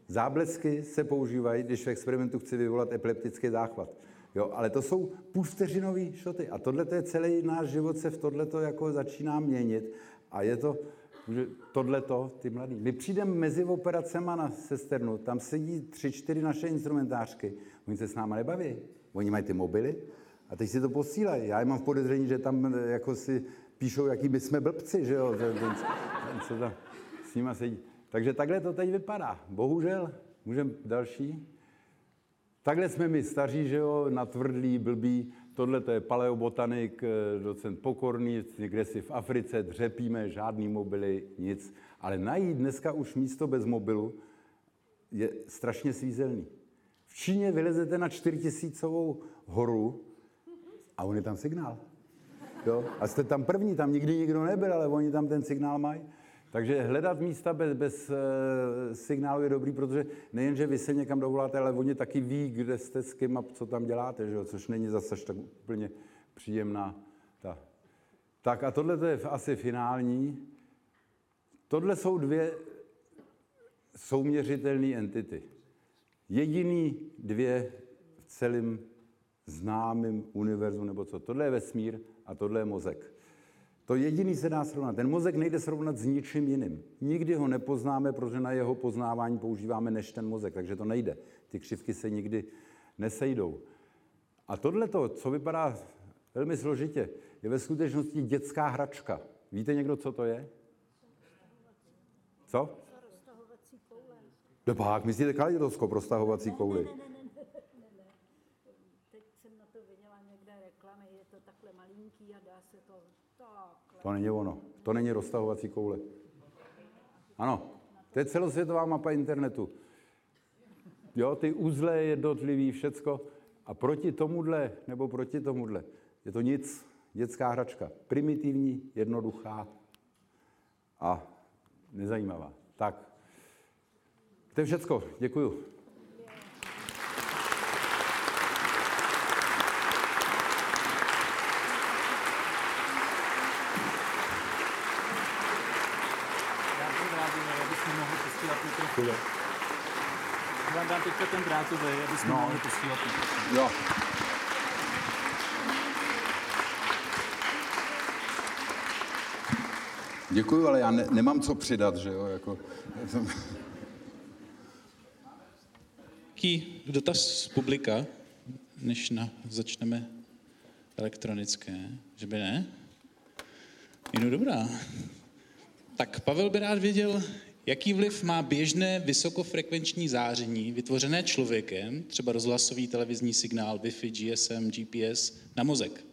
Záblesky se používají, když v experimentu chci vyvolat epileptický záchvat. Jo, ale to jsou půlvteřinové šoty. A tohle je celý náš život se v tohle jako začíná měnit. A je to, tohle ty mladí. My přijdeme mezi operacema na sesternu, tam sedí tři, čtyři naše instrumentářky. Oni se s náma nebaví. Oni mají ty mobily a teď si to posílají. Já mám v podezření, že tam jako si píšou, jaký by jsme blbci, že jo, ten, ten, co tam s nima sedí. Takže takhle to teď vypadá. Bohužel, můžeme další. Takhle jsme my staří, že jo, natvrdlí, blbí. Tohle to je paleobotanik, eh, docent Pokorný, kde si v Africe dřepíme, žádný mobily, nic. Ale najít dneska už místo bez mobilu je strašně svízelný. V Číně vylezete na 4000 horu a on je tam signál. Jo? A jste tam první, tam nikdy nikdo nebyl, ale oni tam ten signál mají. Takže hledat místa bez, bez e, signálu je dobrý, protože nejenže vy se někam dovoláte, ale oni taky ví, kde jste s kým a co tam děláte, že jo? což není zase tak úplně příjemná ta. Tak a tohle je asi finální. Tohle jsou dvě souměřitelné entity. Jediný dvě v celém známém univerzu, nebo co. Tohle je vesmír a tohle je mozek. To jediný se dá srovnat. Ten mozek nejde srovnat s ničím jiným. Nikdy ho nepoznáme, protože na jeho poznávání používáme než ten mozek, takže to nejde. Ty křivky se nikdy nesejdou. A tohle, co vypadá velmi složitě, je ve skutečnosti dětská hračka. Víte někdo, co to je? Co? Dopák, myslíte kaleidoskop, roztahovací kouli? Ne, ne, ne, ne, ne. Teď jsem na to viděla někde reklamy, je to takhle malinký a dá se to takhle. To není ono, to není roztahovací koule. Ano, to je celosvětová mapa internetu. Jo, ty uzle jednotlivý, všecko. A proti tomuhle, nebo proti tomuhle, je to nic, dětská hračka. Primitivní, jednoduchá a nezajímavá. Tak, to je všecko. Děkuju. Vám dám teďka ten drátový, abychom no. mohli posílat Jo. Děkuju, ale já ne, nemám co přidat, že jo, jako... Jaký dotaz z publika, než na, začneme elektronické? Že by ne? No dobrá. Tak Pavel by rád věděl, jaký vliv má běžné vysokofrekvenční záření vytvořené člověkem, třeba rozhlasový televizní signál, Wi-Fi, GSM, GPS, na mozek?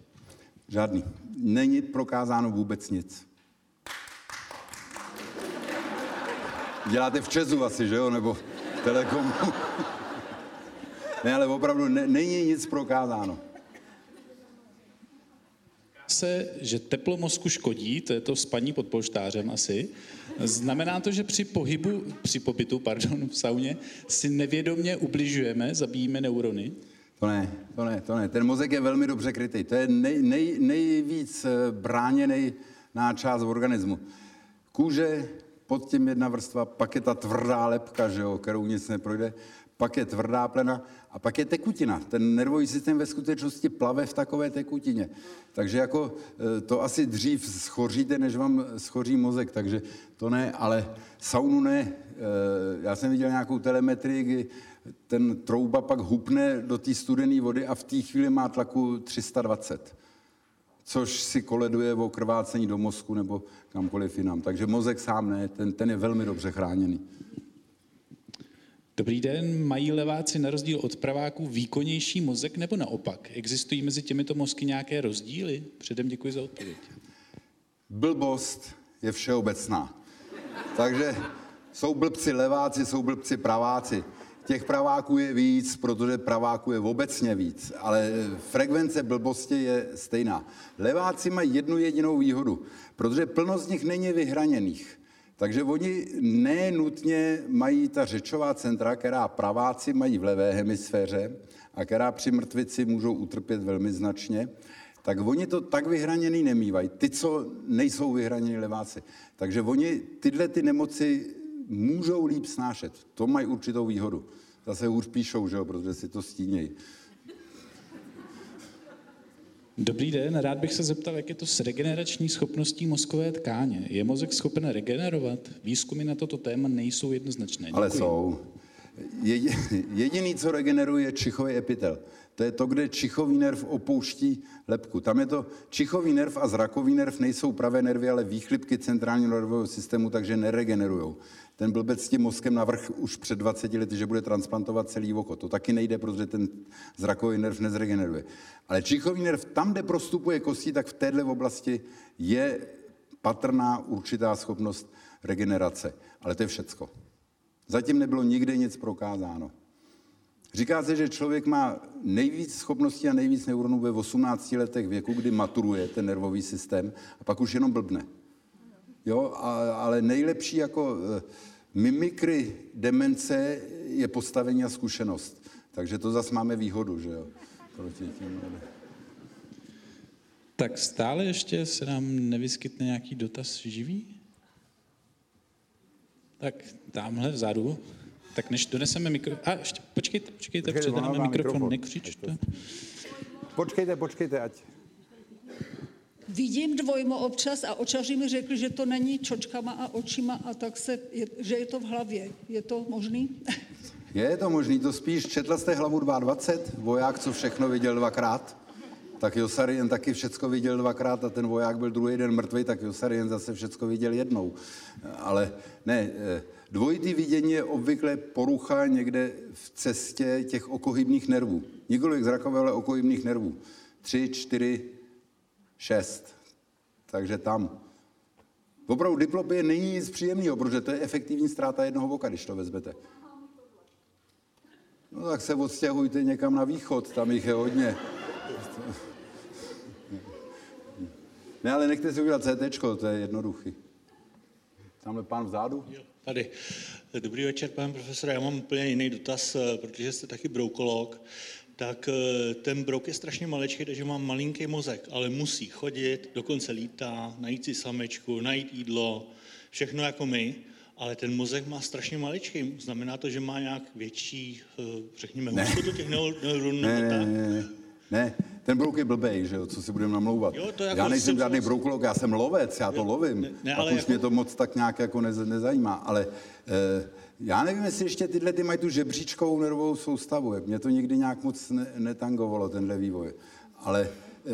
Žádný. Není prokázáno vůbec nic. Děláte v Česu asi, že jo? Nebo Telekomu. ne, ale opravdu ne, není nic prokázáno. Se, že teplo mozku škodí, to je to spaní pod polštářem asi. Znamená to, že při pohybu, při pobytu, pardon, v sauně si nevědomně ubližujeme, zabíjíme neurony? To ne, to ne, to ne. Ten mozek je velmi dobře krytý. To je nej, nej, nejvíc eh, bráněný část organismu. Kůže, pod tím jedna vrstva, pak je ta tvrdá lepka, že jo, kterou nic neprojde, pak je tvrdá plena a pak je tekutina. Ten nervový systém ve skutečnosti plave v takové tekutině. Takže jako e, to asi dřív schoříte, než vám schoří mozek, takže to ne, ale saunu ne. E, já jsem viděl nějakou telemetrii, kdy ten trouba pak hupne do té studené vody a v té chvíli má tlaku 320 což si koleduje o krvácení do mozku nebo kamkoliv jinam. Takže mozek sám ne, ten, ten je velmi dobře chráněný. Dobrý den, mají leváci na rozdíl od praváků výkonnější mozek nebo naopak? Existují mezi těmito mozky nějaké rozdíly? Předem děkuji za odpověď. Blbost je všeobecná. Takže jsou blbci leváci, jsou blbci praváci. Těch praváků je víc, protože praváků je obecně víc, ale frekvence blbosti je stejná. Leváci mají jednu jedinou výhodu, protože plnost z nich není vyhraněných. Takže oni nenutně mají ta řečová centra, která praváci mají v levé hemisféře a která při mrtvici můžou utrpět velmi značně, tak oni to tak vyhraněný nemývají. Ty, co nejsou vyhraněni leváci. Takže oni tyhle ty nemoci můžou líp snášet. To mají určitou výhodu. Zase hůř píšou, že jo, protože si to stínějí. Dobrý den, rád bych se zeptal, jak je to s regenerační schopností mozkové tkáně. Je mozek schopen regenerovat? Výzkumy na toto téma nejsou jednoznačné. Děkuji. Ale jsou. Jediný, co regeneruje, je čichový epitel. To je to, kde čichový nerv opouští lepku. Tam je to, čichový nerv a zrakový nerv nejsou pravé nervy, ale výchlipky centrálního nervového systému, takže neregenerují. Ten blbec s tím mozkem navrh už před 20 lety, že bude transplantovat celý oko. To taky nejde, protože ten zrakový nerv nezregeneruje. Ale čichový nerv, tam, kde prostupuje kostí, tak v této oblasti je patrná určitá schopnost regenerace. Ale to je všecko. Zatím nebylo nikdy nic prokázáno. Říká se, že člověk má nejvíc schopností a nejvíc neuronů ve 18 letech věku, kdy maturuje ten nervový systém a pak už jenom blbne. Jo, a, ale nejlepší jako eh, mimikry demence je postavení a zkušenost. Takže to zase máme výhodu, že jo, proti těm. Tak stále ještě se nám nevyskytne nějaký dotaz živý? Tak tamhle vzadu. Tak než doneseme mikro... A ještě, počkejte, počkejte, Počkejte, předáme mikrofon, mikrofon. nekřičte. Počkejte, počkejte, ať. Vidím dvojmo občas a očaři mi řekli, že to není čočkama a očima, a tak se, je, že je to v hlavě. Je to možný? Je to možný, to spíš četla jste hlavu 22, voják, co všechno viděl dvakrát? Tak Josarien taky všecko viděl dvakrát a ten voják byl druhý den mrtvý, tak Josarien zase všecko viděl jednou. Ale ne, eh, dvojitý vidění je obvykle porucha někde v cestě těch okohybných nervů. Nikoliv zrakové, ale okohybných nervů. Tři, čtyři, šest. Takže tam. Opravdu diplopie není nic příjemného, protože to je efektivní ztráta jednoho voka, když to vezmete. No tak se odstěhujte někam na východ, tam jich je hodně. Ne, ale nechte si udělat CT, to je jednoduchý. Tamhle pán vzadu. Jo, tady. Dobrý večer, pane profesore. Já mám úplně jiný dotaz, eh, protože jste taky broukolog. Tak eh, ten brouk je strašně maličký, takže mám malinký mozek, ale musí chodit, dokonce lítá, najít si samečku, najít jídlo, všechno jako my, ale ten mozek má strašně maličký. Znamená to, že má nějak větší, eh, řekněme, hustotu těch neur- neuronů? Ne, ne, ne, ne, ne. Ten brouk je blbej, že jo, co si budeme namlouvat. Jo, to jako já nejsem jsem žádný souhlasím. broukolog, já jsem lovec, já to Jo, lovím. ne- ne, a ale už jako- mě to moc tak nějak jako nez, nezajímá. Ale eh, já nevím, jestli ještě tyhle ty mají tu žebříčkovou nervovou soustavu. Mě to nikdy nějak moc ne, netangovalo, tenhle vývoj. Ale eh,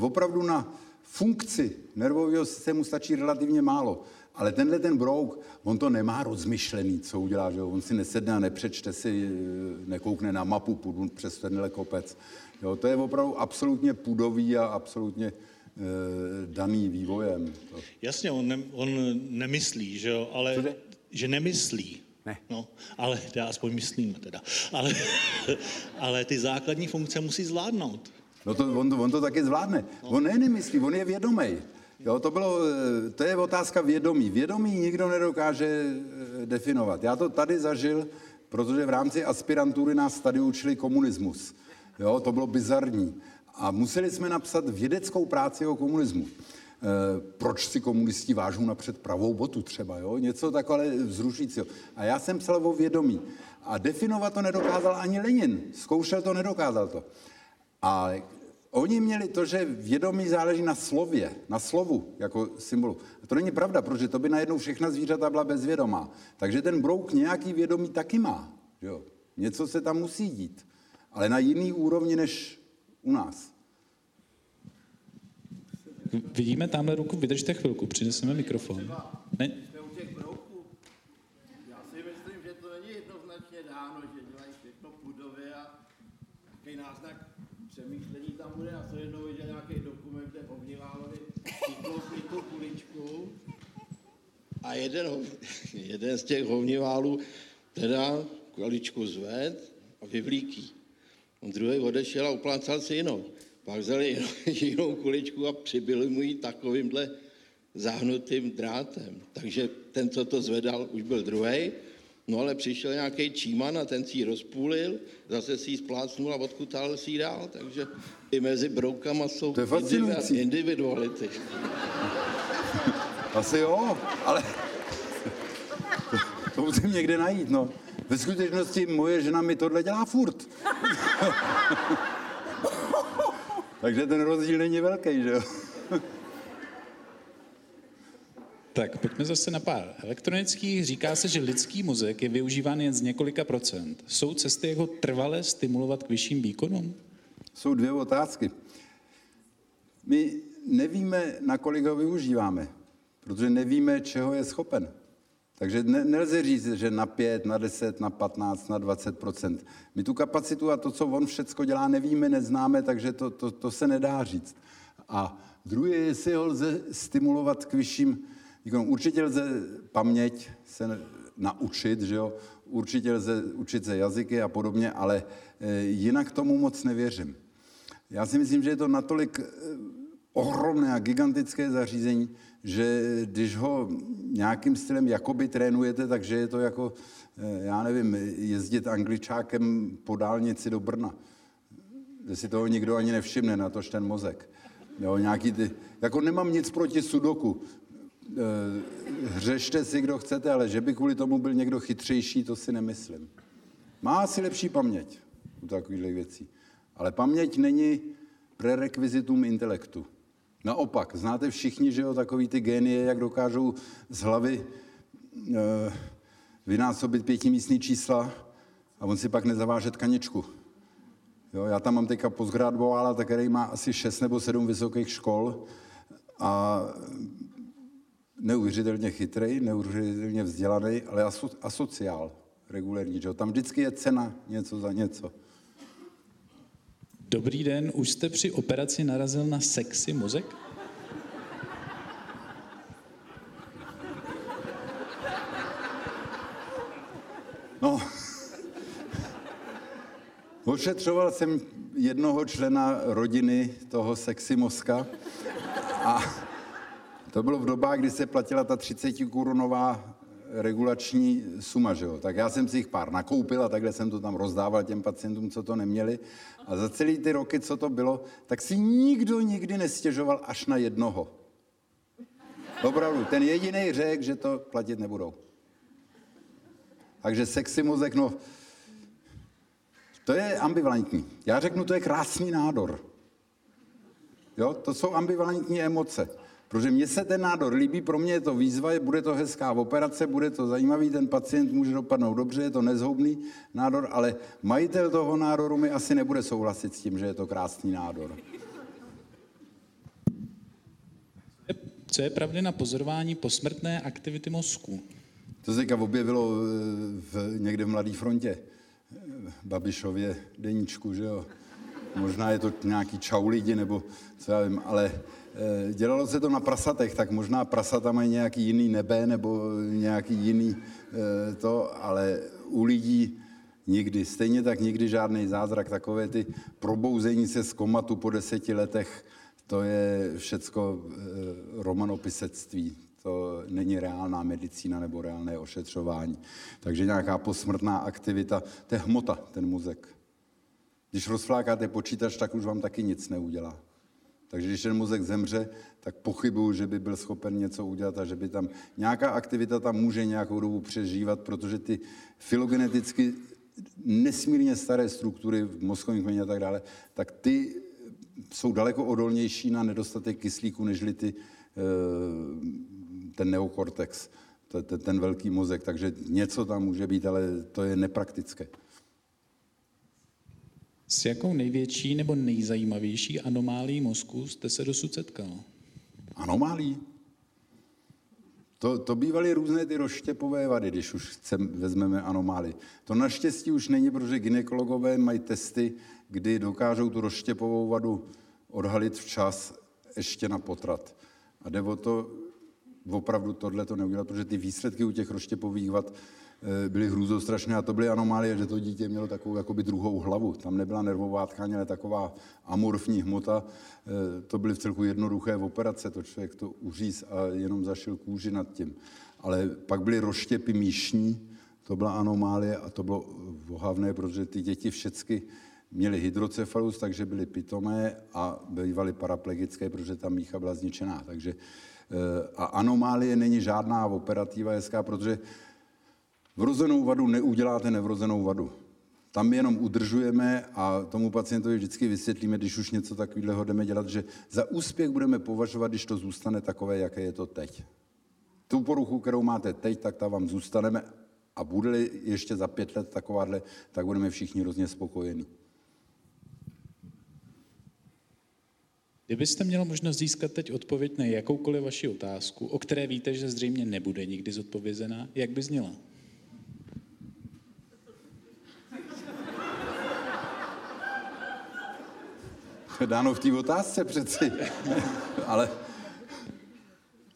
opravdu na funkci nervového systému stačí relativně málo. Ale tenhle ten brouk, on to nemá rozmyšlený, co udělá, že jo? On si nesedne a nepřečte si, eh, nekoukne na mapu, půjdu přes tenhle kopec. Jo, to je opravdu absolutně půdový a absolutně eh, daný vývojem. To. Jasně, on, ne, on nemyslí, že jo, ale že nemyslí. Ne. No, ale já aspoň myslím teda. Ale, ale ty základní funkce musí zvládnout. No to, on, to, on to taky zvládne. On ne nemyslí, on je vědomý. Jo, to, bylo, eh, to je otázka vědomí. Vědomí nikdo nedokáže eh, definovat. Já to tady zažil, protože v rámci aspirantury nás tady učili komunismus. Jo, to bylo bizarní. A museli jsme napsat vědeckou práci o komunismu. Eh, proč si komunisti vážou napřed pravou botu třeba, jo? něco takové vzrušícího. A já jsem psal o vědomí. A definovat to nedokázal ani Lenin. Zkoušel to, nedokázal to. A oni měli to, že vědomí záleží na slově, na slovu jako symbolu. A to není pravda, protože to by najednou všechna zvířata byla bezvědomá. Takže ten brouk nějaký vědomí taky má. Jo? Něco se tam musí dít, ale na jiný úrovni než u nás. Vidíme tamhle ruku, vydržte chvilku, přineseme mikrofon. Ne. Já si myslím, že to není jednoznačně dáno, že dělají všechno pudově a takový náznak přemýšlení tam bude. Já jsem jednou viděl nějaký dokument, kde Ovniválovi vykloupili tu kuličku a jeden, jeden z těch hovniválů teda kuličku zved a vyvlíký. Druhý odešel a uplácal si jinou. Pak vzali jinou, kuličku a přibili mu ji takovýmhle zahnutým drátem. Takže ten, co to zvedal, už byl druhý. No ale přišel nějaký číman a ten si ji rozpůlil, zase si ji splácnul a odkutal si ji dál. Takže i mezi broukama jsou To je fascinující. individuality. Asi jo, ale to, to musím někde najít, no. Ve skutečnosti moje žena mi tohle dělá furt. Takže ten rozdíl není velký, že jo? tak pojďme zase na pár elektronických. Říká se, že lidský mozek je využíván jen z několika procent. Jsou cesty, jak ho trvale stimulovat k vyšším výkonům? Jsou dvě otázky. My nevíme, nakolik ho využíváme, protože nevíme, čeho je schopen. Takže ne, nelze říct, že na 5, na 10, na 15, na 20 My tu kapacitu a to, co on všecko dělá, nevíme, neznáme, takže to, to, to se nedá říct. A druhé, je, jestli ho lze stimulovat k vyšším výkonům. Určitě lze paměť se naučit, že jo? určitě lze učit se jazyky a podobně, ale eh, jinak tomu moc nevěřím. Já si myslím, že je to natolik eh, ohromné a gigantické zařízení, že když ho nějakým stylem jakoby trénujete, takže je to jako, eh, já nevím, jezdit angličákem po dálnici do Brna. Že si toho nikdo ani nevšimne, na tož ten mozek. Jo, nějaký ty, jako nemám nic proti sudoku. Eh, hřešte si, kdo chcete, ale že by kvůli tomu byl někdo chytřejší, to si nemyslím. Má asi lepší paměť u takových věcí. Ale paměť není prerekvizitum intelektu. Naopak, znáte všichni, že jo, takový ty génie, jak dokážou z hlavy e, vynásobit pětimístní čísla a on si pak nezaváže tkaničku. Jo, já tam mám teďka postgraduála, který má asi šest nebo sedm vysokých škol a neuvěřitelně chytrý, neuvěřitelně vzdělaný, ale aso, asociál regulérní. Že? Tam vždycky je cena něco za něco. Dobrý den, už jste při operaci narazil na sexy mozek? No, ošetřoval jsem jednoho člena rodiny toho sexy mozka a to bylo v dobách, kdy se platila ta 30 korunová regulační suma, že jo? Tak já jsem si jich pár nakoupil a takhle jsem to tam rozdával těm pacientům, co to neměli. A za celý ty roky, co to bylo, tak si nikdo nikdy nestěžoval až na jednoho. Opravdu, ten jediný řekl, že to platit nebudou. Takže sexy mozek, no, to je ambivalentní. Já řeknu, to je krásný nádor. Jo, to jsou ambivalentní emoce. Protože mně se ten nádor líbí, pro mě je to výzva, bude to hezká operace, bude to zajímavý, ten pacient může dopadnout dobře, je to nezhoubný nádor, ale majitel toho nádoru mi asi nebude souhlasit s tím, že je to krásný nádor. Co je pravdy na pozorování posmrtné aktivity mozku? To se teďka objevilo eh, v, někde v Mladé frontě, Babišově deníčku, že jo. Možná je to nějaký čau lidi, nebo co já vím, ale Eh, dělalo se to na prasatech, tak možná prasata mají nějaký jiný nebe nebo nějaký jiný eh, to, ale u lidí nikdy. Stejně tak nikdy žádný zázrak. Takové ty probouzení se z komatu po deseti letech, to je všecko eh, romanopisectví. To není reálná medicína nebo reálné ošetřování. Takže nějaká posmrtná aktivita, to je hmota, ten mozek. Když rozflákáte počítač, tak už vám taky nic neudělá. Takže když ten mozek zemře, tak pochybuju, že by byl schopen něco udělat a že by tam nějaká aktivita tam může nějakou dobu přežívat, protože ty filogeneticky nesmírně staré struktury v mozkovém kmeni a tak dále, tak ty jsou daleko odolnější na nedostatek kyslíku, nežli ty, eh, ten neokortex, ten velký mozek. Takže něco tam může být, ale to je nepraktické. S jakou největší nebo nejzajímavější anomálí mozku jste se dosud setkal? Anomálí? To, to bývaly různé ty rozštěpové vady, když už chcem, vezmeme anomály. To naštěstí už není, protože ginekologové mají testy, kdy dokážou tu rozštěpovou vadu odhalit včas ještě na potrat. A jde o to, opravdu tohle to neudělat, protože ty výsledky u těch rozštěpových vad byly hrůzostrašné a to byly anomálie, že to dítě mělo takovou jakoby druhou hlavu. Tam nebyla nervová tkáň, ale taková amorfní hmota. Eh, to byly v celku jednoduché operace, to člověk to uříz a jenom zašil kůži nad tím. Ale pak byly rozštěpy míšní, to byla anomálie a to bylo vohavné, protože ty děti všechny měly hydrocefalus, takže byly pitomé a bývaly paraplegické, protože ta mícha byla zničená. Takže eh, a anomálie není žádná operativa hezká, protože Vrozenou vadu neuděláte nevrozenou vadu. Tam jenom udržujeme a tomu pacientovi vždycky vysvětlíme, když už něco takového jdeme dělat, že za úspěch budeme považovat, když to zůstane takové, jaké je to teď. Tu poruchu, kterou máte teď, tak ta vám zůstaneme a bude ještě za pět let takováhle, tak budeme všichni hrozně spokojení. Kdybyste měl možnost získat teď odpověď na jakoukoliv vaši otázku, o které víte, že zřejmě nebude nikdy zodpovězená, jak by zněla? Dáno v té otázce přeci. Ale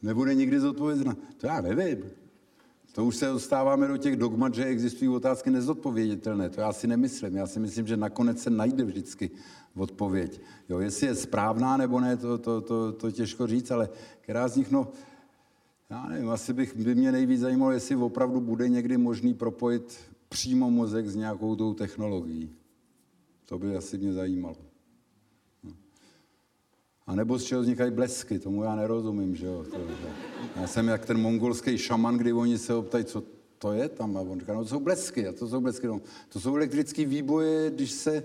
nebude nikdy zodpovězena. To já nevím. To už se dostáváme do těch dogmat, že existují otázky nezodpověditelné. To já si nemyslím. Já si myslím, že nakonec se najde vždycky odpověď. Jo, jestli je správná nebo ne, to, to, to, to těžko říct, ale která z nich, no, já nevím, asi bych, by mě nejvíc zajímalo, jestli opravdu bude někdy možný propojit přímo mozek s nějakou tou technologií. To by asi mě zajímalo. A nebo z čeho vznikají blesky, tomu já nerozumím, že jo. To, já jsem jak ten mongolský šaman, kdy oni se optají, co to je tam, a on říká, no to jsou blesky, a to jsou blesky, no. To jsou elektrické výboje, když se e,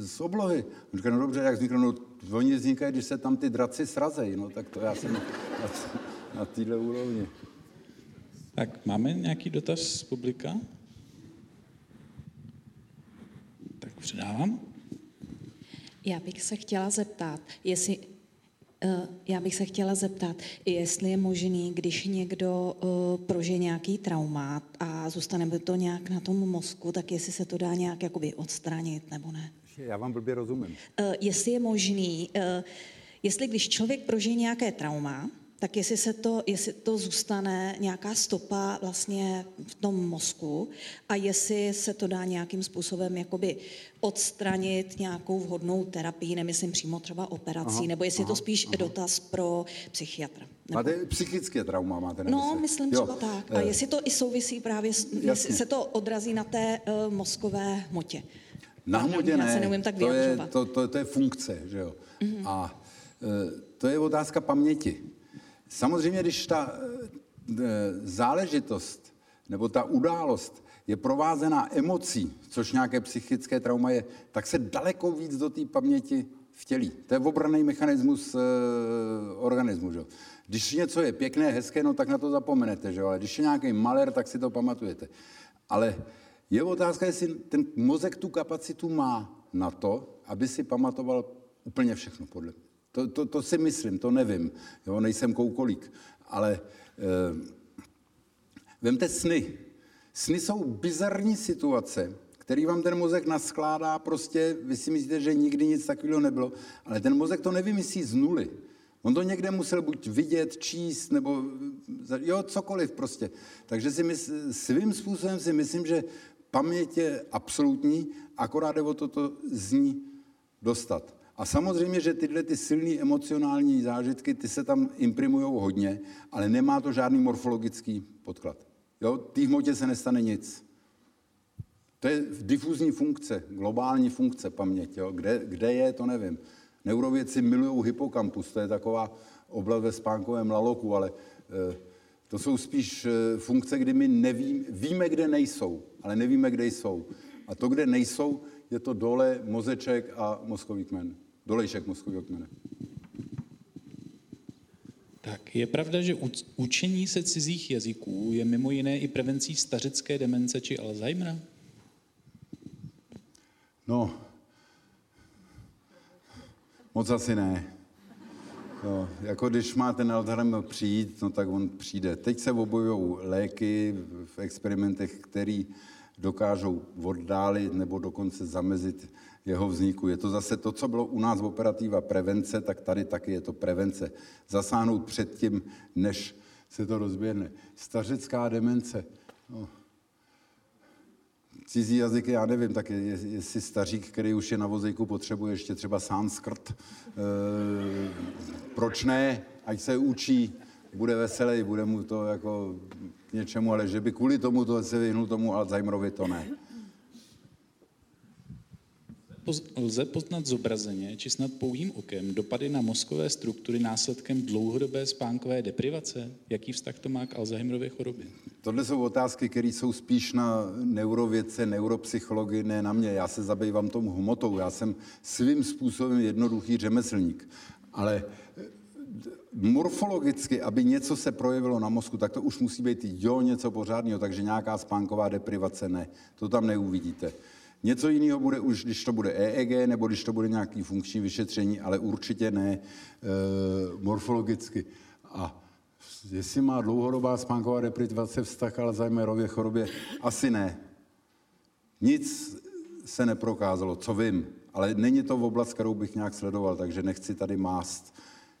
z oblohy. On říká, no dobře, jak vzniknou, no oni vznikají, když se tam ty draci srazejí, no tak to já jsem na, na téhle úrovni. Tak máme nějaký dotaz z publika? Tak předávám. Já bych se chtěla zeptat, jestli eh, já bych se chtěla zeptat, jestli je možný, když někdo uh, prožije nějaký trauma a zůstane by to nějak na tom mozku, tak jestli se to dá nějak jakoby odstranit, nebo ne? Já vám blbě rozumím. Uh, jestli je možný, jestli když člověk prožije nějaké trauma, tak jestli, se to, jestli to zůstane nějaká stopa vlastně v tom mozku a jestli se to dá nějakým způsobem jakoby odstranit nějakou vhodnou terapii, nemyslím přímo třeba operací, aha, nebo jestli aha, je to spíš aha. dotaz pro psychiatra. Nebo... Máte psychické trauma, máte nemysl? No, myslím jo. třeba tak. A eh, jestli to i souvisí právě, s, jestli se to odrazí na té uh, mozkové hmotě. Na hmotě ne, Já se neumím tak to je, to, to, to je funkce, že jo. Mm-hmm. A uh, to je otázka paměti. Samozřejmě, když ta eh, záležitost nebo ta událost je provázená emocí, což nějaké psychické trauma je, tak se daleko víc do té paměti vtělí. To je obraný mechanismus e, organismu. Že? Když něco je pěkné, hezké, no tak na to zapomenete, že? ale když je nějaký maler, tak si to pamatujete. Ale je otázka, jestli ten mozek tu kapacitu má na to, aby si pamatoval úplně všechno, podle mě. To, to, to si myslím, to nevím. Jo, nejsem koukolík. Ale eh, vemte sny. Sny jsou bizarní situace, který vám ten mozek naskládá, prostě vy si myslíte, že nikdy nic takového nebylo, ale ten mozek to nevymyslí z nuly. On to někde musel buď vidět, číst, nebo jo, cokoliv prostě. Takže si mysl, svým způsobem si myslím, že paměť je absolutní, akorát jde o to, to z ní dostat. A samozřejmě, že tyhle ty silné emocionální zážitky, ty se tam imprimují hodně, ale nemá to žádný morfologický podklad. Jo, té hmotě se nestane nic. To je difuzní funkce, globální funkce paměti. Jo. Kde, kde je, to nevím. Neurovědci milují hypokampus, to je taková oblast ve spánkovém laloku, ale e, to jsou spíš e, funkce, kdy my nevím, víme, kde nejsou, ale nevíme, kde jsou. A to, kde nejsou, je to dole mozeček a mozkový kmen dolejšek mozkového kmene. Tak je pravda, že učení se cizích jazyků je mimo jiné i prevencí stařecké demence či Alzheimera? No, moc asi ne. No, jako když má ten Alzheimer přijít, no tak on přijde. Teď se objevují léky v experimentech, které dokážou oddálit nebo dokonce zamezit jeho vzniku. Je to zase to, co bylo u nás operativa prevence, tak tady taky je to prevence. Zasáhnout před tím, než se to rozběhne. Stařecká demence. No. Cizí jazyky, já nevím, tak je, jestli stařík, který už je na vozejku, potřebuje ještě třeba sanskrt. E, proč ne? Ať se učí, bude veselý, bude mu to jako něčemu, ale že by kvůli tomu to se vyhnul tomu Alzheimerovi, to ne lze poznat zobrazeně či snad pouhým okem dopady na mozkové struktury následkem dlouhodobé spánkové deprivace? Jaký vztah to má k Alzheimerově chorobě? Tohle jsou otázky, které jsou spíš na neurovědce, neuropsychologii, ne na mě. Já se zabývám tomu hmotou. Já jsem svým způsobem jednoduchý řemeslník. Ale eh, morfologicky, aby něco se projevilo na mozku, tak to už musí být jo něco pořádného, takže nějaká spánková deprivace ne. To tam neuvidíte. Něco jiného bude už, když to bude EEG nebo když to bude nějaký funkční vyšetření, ale určitě ne e, morfologicky. A jestli má dlouhodobá spánková deprivace vztah Alzheimerově chorobě, asi ne. Nic se neprokázalo, co vím, ale není to v oblast, kterou bych nějak sledoval, takže nechci tady mást.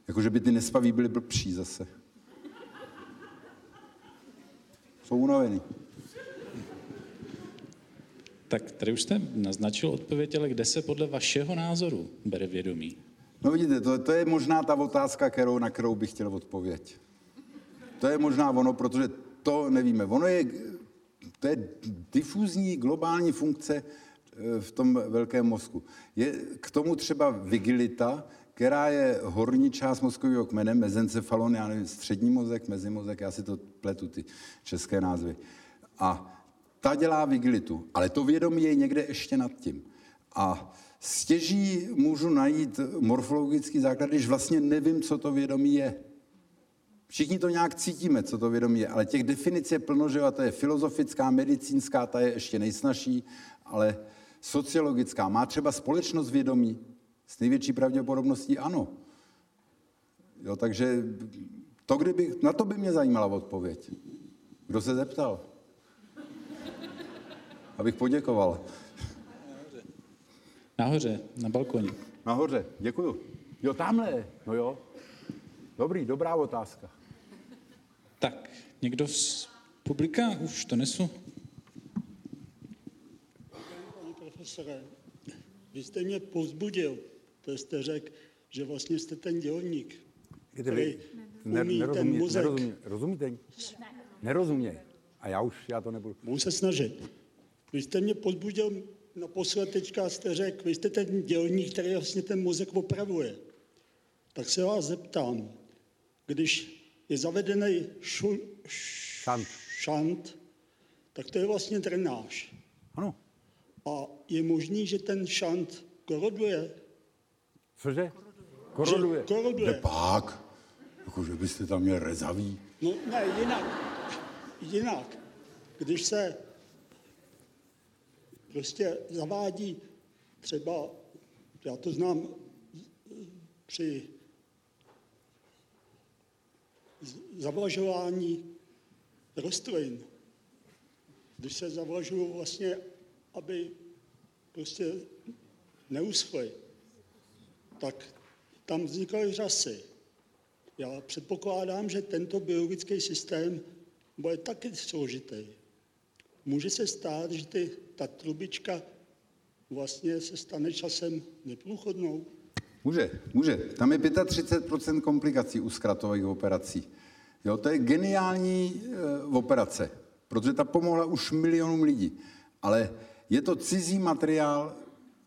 Jakože by ty nespaví byly blbší zase. Jsou unavený. Tak tady už jste naznačil odpověď, ale kde se podle vašeho názoru bere vědomí? No vidíte, to, to je možná ta otázka, kterou, na kterou bych chtěl odpověď. To je možná ono, protože to nevíme. Ono je, to je difuzní globální funkce eh, v tom velkém mozku. Je k tomu třeba vigilita, která je horní část mozkového kmene, mezencefalon, já nevím, střední mozek, mezimozek, já si to pletu, ty české názvy. A ta dělá vigilitu, ale to vědomí je někde ještě nad tím. A stěží můžu najít morfologický základ, když vlastně nevím, co to vědomí je. Všichni to nějak cítíme, co to vědomí je, ale těch definic je plno, že to je filozofická, medicínská, ta je ještě nejsnažší, ale sociologická. Má třeba společnost vědomí? S největší pravděpodobností ano. Jo, takže to, kdyby, na to by mě zajímala odpověď. Kdo se zeptal? Abych poděkoval. Nahoře, na balkoně. Nahoře, děkuju. Jo, tamhle, no jo. Dobrý, dobrá otázka. Tak, někdo z publika? Už to nesu. Pane profesore, vy jste mě povzbudil, to jste řekl, že vlastně jste ten dělník, který Ne, umí ten nerozumí, mozek. nerozumí, rozumíte? Nerozuměj. A já už, já to nebudu. Budu se snažit. Vy jste mě povzbudil naposled teďka jste řekl, vy jste ten dělník, který vlastně ten mozek opravuje. Tak se vás zeptám, když je zavedený šu, Šant. šant, tak to je vlastně drenáž. Ano. A je možný, že ten šant koroduje. Cože? Koroduje. Že koroduje. Pak, jako že byste tam měl rezavý. No ne, jinak. Jinak. Když se prostě zavádí třeba, já to znám při zavlažování rostlin, když se zavlažují vlastně, aby prostě neuschly, tak tam vznikaly řasy. Já předpokládám, že tento biologický systém bude taky složitý. Může se stát, že ty, ta trubička vlastně se stane časem neprůchodnou. Může, může. Tam je 35% komplikací u zkratových operací. Jo, to je geniální e, operace, protože ta pomohla už milionům lidí. Ale je to cizí materiál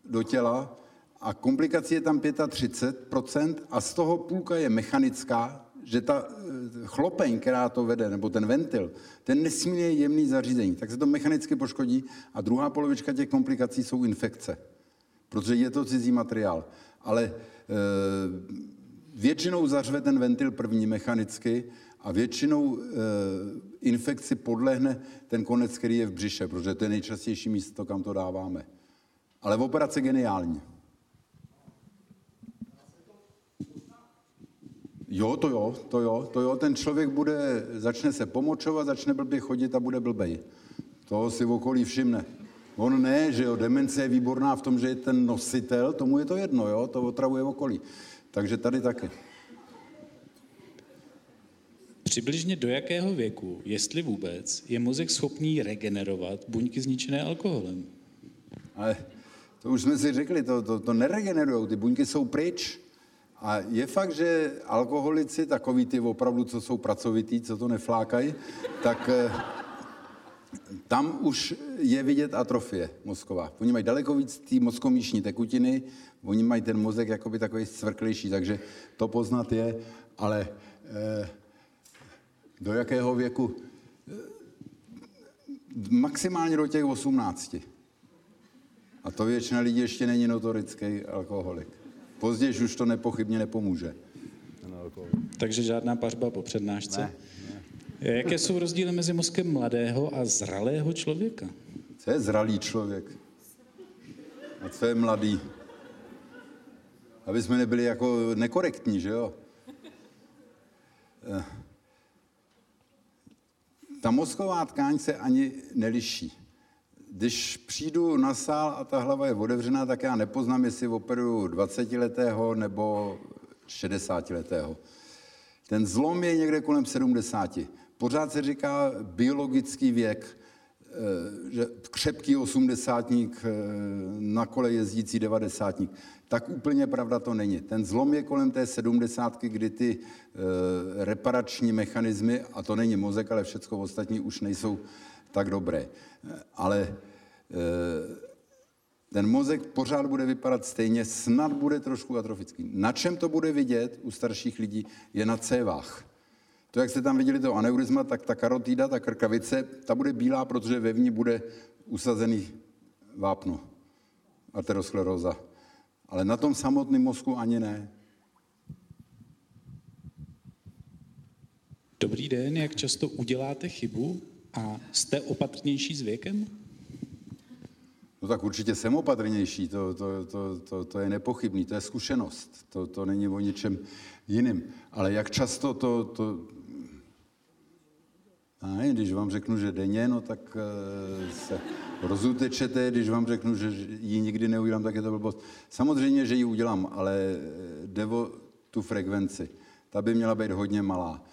do těla a komplikací je tam 35% a z toho půlka je mechanická, že ta e, chlopeň, která to vede, nebo ten ventil, ten nesmírně jemný zařízení, tak se to mechanicky poškodí a druhá polovička těch komplikací jsou infekce protože je to cizí materiál. Ale e, většinou zařve ten ventil první mechanicky a většinou e, infekci podlehne ten konec, který je v břiše, protože to je nejčastější místo, kam to dáváme. Ale v operace geniální. Jo, to jo, to jo, to jo. Ten člověk bude, začne se pomočovat, začne blbě chodit a bude blbej. Toho si v okolí všimne. On ne, že jo, demence je výborná v tom, že je ten nositel, tomu je to jedno, jo, to otravuje okolí. Takže tady taky. Přibližně do jakého věku, jestli vůbec, je mozek schopný regenerovat buňky zničené alkoholem? Ale to už jsme si řekli, to, to, to neregenerujou, ty buňky jsou pryč. A je fakt, že alkoholici, takový ty opravdu, co jsou pracovitý, co to neflákají, tak eh, tam už je vidět atrofie mozková. Oni mají daleko víc té mozkomíšní tekutiny, oni mají ten mozek jakoby takový cvrklejší, takže to poznat je, ale eh, do jakého věku? Eh, maximálně do těch 18. A to většina lidí ještě není notorický alkoholik. Později už to nepochybně nepomůže. Takže žádná pařba po přednášce? Ne, Jaké jsou rozdíly mezi mozkem mladého a zralého člověka? Co je zralý člověk? A co je mladý? Aby jsme nebyli jako nekorektní, že jo? Eh, Ta mozková tkáň se ani neliší. Když přijdu na sál a ta hlava je otevřená, tak já nepoznám, jestli operuju 20-letého nebo 60-letého. Ten zlom je někde kolem 70. pořád se říká biologický věk, eh, že křepký osmdesátník, eh, na kole jezdící devadesátník. Tak úplně pravda to není. Ten zlom je kolem té sedmdesátky, kdy ty e, reparační mechanismy, a to není mozek, ale všechno ostatní už nejsou tak dobré. Ale e, ten mozek pořád bude vypadat stejně, snad bude trošku atrofický. Na čem to bude vidět u starších lidí, je na cévách. To, jak jste tam viděli to aneurizma, tak ta karotída, ta krkavice, ta bude bílá, protože ve ní bude usazený vápno, ateroskleróza. Ale na tom samotném mozku ani ne. Dobrý den, jak často uděláte chybu a jste opatrnější s věkem? No tak určitě jsem opatrnější, to, to, to, to, to je nepochybný, to je zkušenost, to, to není o ničem jiným. Ale jak často to, to a ne, když vám řeknu, že denně, no tak uh, se rozutečete, když vám řeknu, že ji nikdy neudělám, tak je to blbost. Samozřejmě, že ji udělám, ale jde o tu frekvenci. Ta by měla být hodně malá.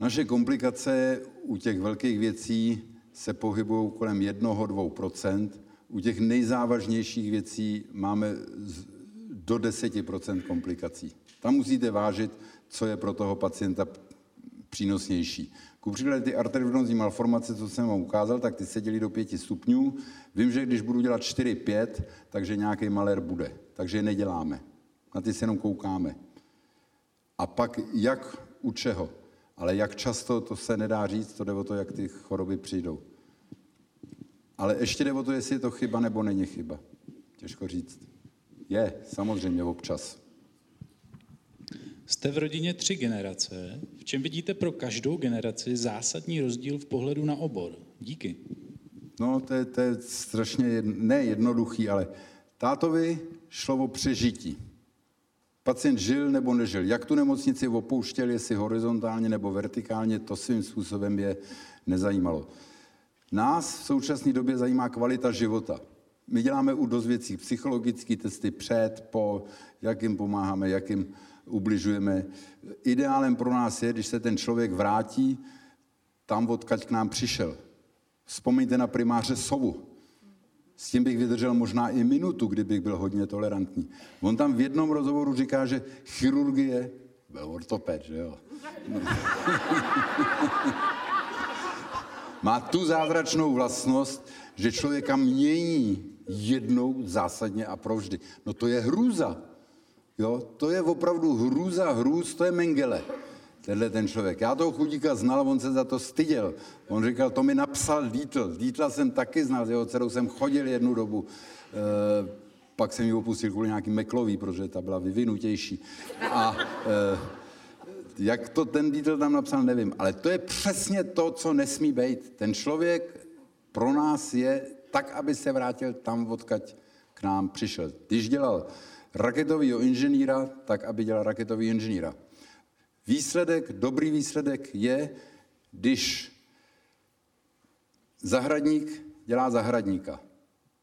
Naše komplikace u těch velkých věcí se pohybují kolem 1-2 U těch nejzávažnějších věcí máme do 10% komplikací. Tam musíte vážit, co je pro toho pacienta přínosnější. Ku příkladu ty arteriovenózní malformace, co jsem vám ukázal, tak ty se dělí do pěti stupňů. Vím, že když budu dělat 4-5, takže nějaký malér bude. Takže je neděláme. Na ty se jenom koukáme. A pak jak u čeho? Ale jak často, to se nedá říct, to jde o to, jak ty choroby přijdou. Ale ještě jde o to, jestli je to chyba nebo není chyba. Těžko říct. Je, samozřejmě občas. Jste v rodině tři generace. V čem vidíte pro každou generaci zásadní rozdíl v pohledu na obor? Díky. No, to je, to je strašně jedno, ne jednoduchý, ale tátovi šlo o přežití. Pacient žil nebo nežil. Jak tu nemocnici opouštěl, jestli horizontálně nebo vertikálně, to svým způsobem je nezajímalo. Nás v současné době zajímá kvalita života. My děláme u dost věcí psychologické testy před, po, jak jim pomáháme, jak jim ubližujeme. Ideálem pro nás je, když se ten člověk vrátí tam, odkaď k nám přišel. Vzpomeňte na primáře Sovu. S tím bych vydržel možná i minutu, kdybych byl hodně tolerantní. On tam v jednom rozhovoru říká, že chirurgie, byl ortoped, že jo? Má tu zázračnou vlastnost, že člověka mění jednou zásadně a provždy. No to je hrůza. Jo, to je opravdu hrůza hrůz, to je Mengele, tenhle ten člověk. Já toho chudíka znal, on se za to styděl. On říkal, to mi napsal Dítl. Dítla jsem taky znal, jeho dcerou jsem chodil jednu dobu. E, pak jsem ji opustil kvůli nějaký Meklový, protože ta byla vyvinutější. A e, jak to ten Dítl tam napsal, nevím. Ale to je přesně to, co nesmí být. Ten člověk pro nás je tak, aby se vrátil tam, odkaď k nám přišel. Když dělal raketového inženýra, tak aby dělal raketový inženýra. Výsledek, dobrý výsledek je, když zahradník dělá zahradníka.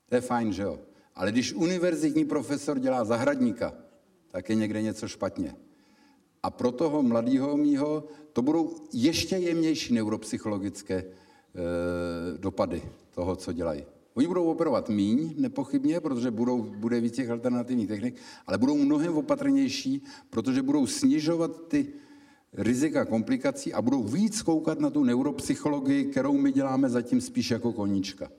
To je fajn, že jo? Ale když univerzitní profesor dělá zahradníka, tak je někde něco špatně. A pro toho mladého mýho to budou ještě jemnější neuropsychologické e, dopady toho, co dělají. Oni budou operovat míň, nepochybně, protože budou, bude víc těch alternativních technik, ale budou mnohem opatrnější, protože budou snižovat ty rizika komplikací a budou víc koukat na tu neuropsychologii, kterou my děláme zatím spíš jako koníčka.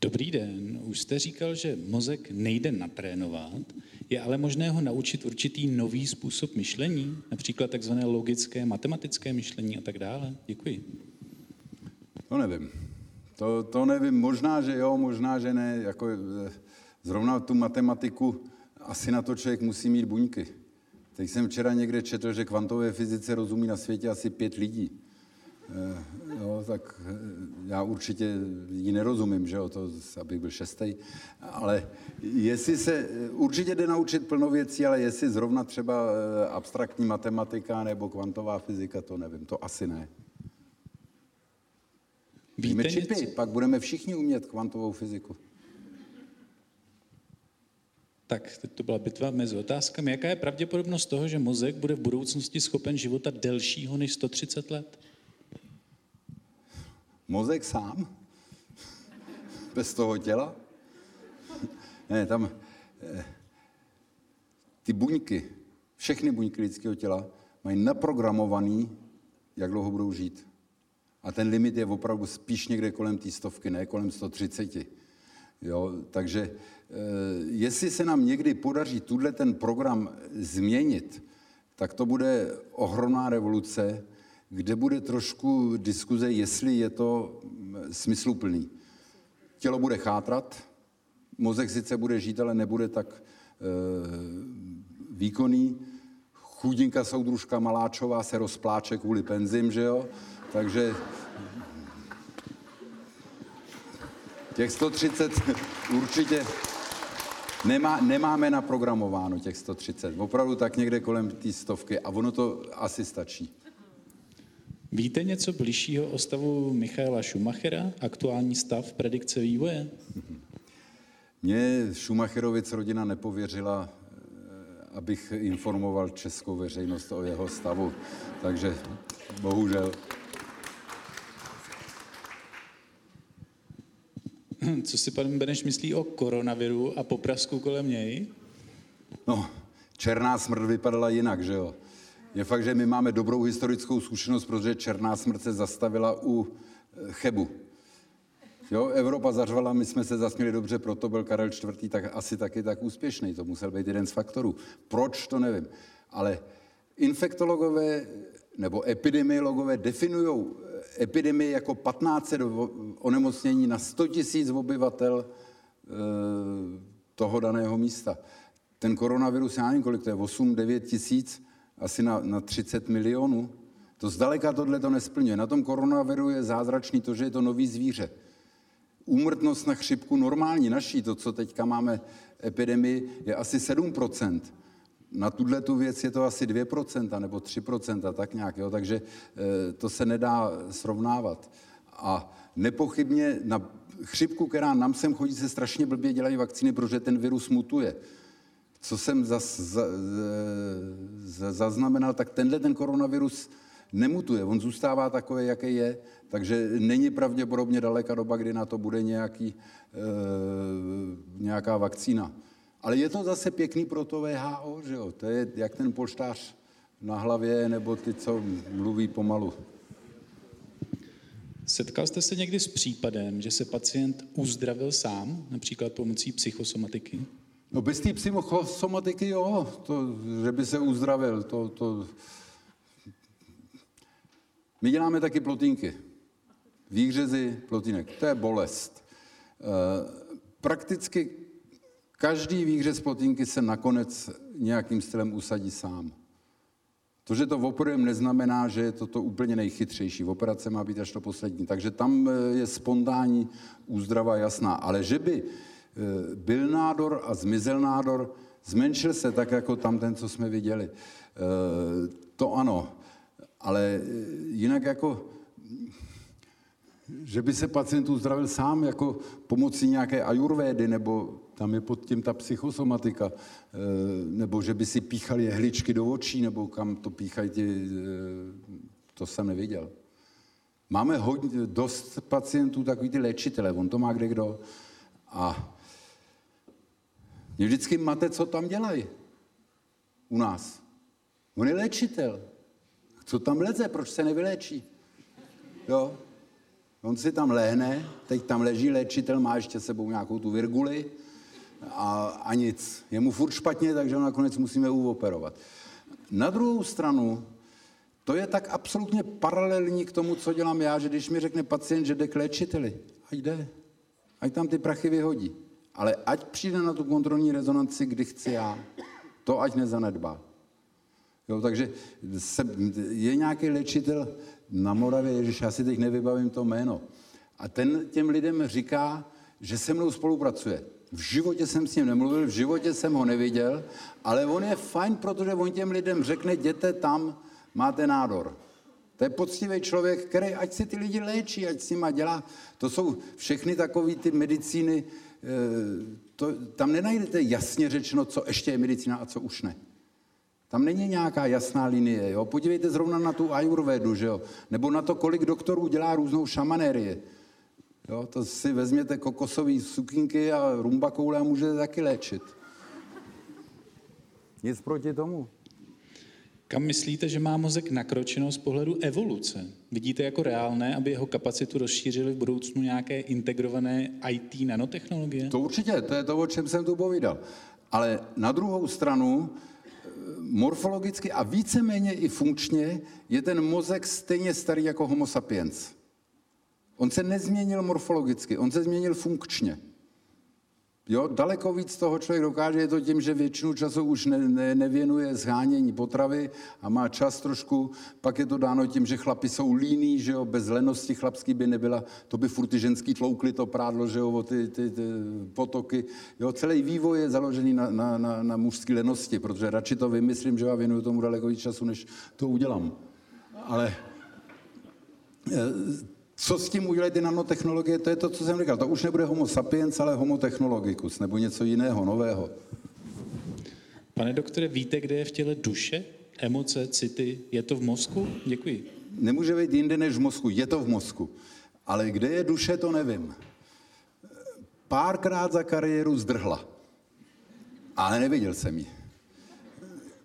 Dobrý den. Už jste říkal, že mozek nejde natrénovat, je ale možné ho naučit určitý nový způsob myšlení, například takzvané logické, matematické myšlení a tak dále. Děkuji. To nevím. To, to nevím. Možná, že jo, možná, že ne. Jako, eh, zrovna tu matematiku asi na to člověk musí mít buňky. Teď jsem včera někde četl, že kvantové fyzice rozumí na světě asi pět lidí. E, jo, tak eh, já určitě ji nerozumím, že jo, to, abych byl šestý. Ale jestli se, určitě jde naučit plno věcí, ale jestli zrovna třeba abstraktní matematika nebo kvantová fyzika, to nevím, to asi ne. Víte čipy, pak budeme všichni umět kvantovou fyziku. Tak, teď to byla bitva mezi otázkami. Jaká je pravděpodobnost toho, že mozek bude v budoucnosti schopen života delšího než 130 let? Mozek sám? Bez toho těla? Ne, tam eh, ty buňky, všechny buňky lidského těla mají naprogramovaný, jak dlouho budou žít. A ten limit je opravdu spíš někde kolem té stovky, ne kolem 130. Jo, takže e, jestli se nám někdy podaří tuhle ten program změnit, tak to bude ohromná revoluce, kde bude trošku diskuze, jestli je to smysluplný. Tělo bude chátrat, mozek sice bude žít, ale nebude tak e, výkonný. Chudinka soudružka Maláčová se rozpláče kvůli penzim, že jo? Takže těch 130 určitě nemá, nemáme naprogramováno těch 130. Opravdu tak někde kolem té stovky a ono to asi stačí. Víte něco bližšího o stavu Michaela Schumachera, aktuální stav predikce vývoje? Mě Schumacherovic rodina nepověřila, eh, abych informoval českou veřejnost o jeho stavu, takže bohužel. Co si pan Beneš myslí o koronaviru a poprasku kolem něj? No, černá smrt vypadala jinak, že jo? Je fakt, že my máme dobrou historickou zkušenost, protože černá smrt se zastavila u eh, Chebu. Jo, Evropa zařvala, my jsme se zasměli dobře, proto byl Karel IV. tak asi taky tak úspěšný. To musel být jeden z faktorů. Proč, to nevím. Ale infektologové nebo epidemiologové definují epidemii jako 15 onemocnění na 100 000 obyvatel eh, toho daného místa. Ten koronavirus, já nevím, kolik to je, 8-9 tisíc, asi na, na 30 milionů. To zdaleka tohle to nesplňuje. Na tom koronaviru je zázračný to, že je to nový zvíře. Úmrtnost na chřipku normální naší, to, co teďka máme epidemii, je asi 7%. Na tuhle tu věc je to asi 2% nebo 3%, tak nějak, jo? takže e, to se nedá srovnávat. A nepochybně na chřipku, která nám sem chodí, se strašně blbě dělají vakcíny, protože ten virus mutuje. Co jsem za, za, zaznamenal, tak tenhle ten koronavirus nemutuje, on zůstává takový, jaký je, takže není pravděpodobně daleka doba, kdy na to bude nějaký, e, nějaká vakcína. Ale je to zase pěkný pro to VHO, že jo? To je jak ten polštář na hlavě, nebo ty, co mluví pomalu. Setkal jste se někdy s případem, že se pacient uzdravil sám, například pomocí psychosomatiky? No bez té psychosomatiky jo, to, že by se uzdravil, to, to... My děláme taky plotínky. Výhřezy plotínek, to je bolest. E, prakticky Každý výhřez plotínky se nakonec nějakým stylem usadí sám. To, že to operujeme, neznamená, že je to to úplně nejchytřejší. Operace má být až to poslední. Takže tam eh, je spontánní úzdrava jasná. Ale že by eh, byl nádor a zmizel nádor, zmenšil se tak, jako tam ten, co jsme viděli. Eh, to ano. Ale jinak jako že by se pacient uzdravil sám jako pomocí nějaké ajurvédy, nebo tam je pod tím ta psychosomatika, eh, nebo že by si píchali jehličky do očí, nebo kam to píchají ti, eh, to jsem neviděl. Máme hodně, dost pacientů, takový ty léčitele, on to má kde kdo. A mě vždycky máte, co tam dělají u nás. On je léčitel. Co tam leze, proč se nevyléčí? Jo? On si tam lehne, teď tam leží léčitel, má ještě sebou nějakou tu virguli a, a nic. Je mu furt špatně, takže ho nakonec musíme uoperovat. Na druhou stranu, to je tak absolutně paralelní k tomu, co dělám já, že když mi řekne pacient, že jde k léčiteli, ať jde, ať tam ty prachy vyhodí. Ale ať přijde na tu kontrolní rezonanci, kdy chci já. To ať nezanedbá. Jo, takže se, je nějaký léčitel na Moravě, Ježíš, já si teď nevybavím to jméno. A ten těm lidem říká, že se mnou spolupracuje. V životě jsem s ním nemluvil, v životě jsem ho neviděl, ale on je fajn, protože on těm lidem řekne, jděte tam, máte nádor. To je poctivý člověk, který ať si ty lidi léčí, ať s nima dělá. To jsou všechny takové ty medicíny, to, tam nenajdete jasně řečeno, co ještě je medicína a co už ne. Tam není nějaká jasná linie. Jo? Podívejte zrovna na tu ajurvedu, že jo? nebo na to, kolik doktorů dělá různou šamanérie. Jo? To si vezměte kokosové sukinky a rumba koule a můžete taky léčit. Nic proti tomu. Kam myslíte, že má mozek nakročeno z pohledu evoluce? Vidíte jako reálné, aby jeho kapacitu rozšířili v budoucnu nějaké integrované IT nanotechnologie? To určitě, to je to, o čem jsem tu povídal. Ale na druhou stranu, morfologicky a víceméně i funkčně je ten mozek stejně starý jako Homo sapiens. On se nezměnil morfologicky, on se změnil funkčně. Jo, daleko víc toho člověk dokáže, je to tím, že většinu času už ne, ne, nevěnuje zhánění potravy a má čas trošku, pak je to dáno tím, že chlapi jsou líní, že jo, bez lenosti chlapský by nebyla, to by furt ty ženský tloukly to prádlo, že jo, ty, ty, ty potoky. Jo, celý vývoj je založený na, na, na, na mužské lenosti, protože radši to vymyslím, že já věnuju tomu daleko víc času, než to udělám. Ale eh, co s tím udělají ty nanotechnologie, to je to, co jsem říkal. To už nebude homo sapiens, ale homo technologicus, nebo něco jiného, nového. Pane doktore, víte, kde je v těle duše, emoce, city? Je to v mozku? Děkuji. Nemůže být jinde než v mozku, je to v mozku. Ale kde je duše, to nevím. Párkrát za kariéru zdrhla. Ale neviděl jsem ji.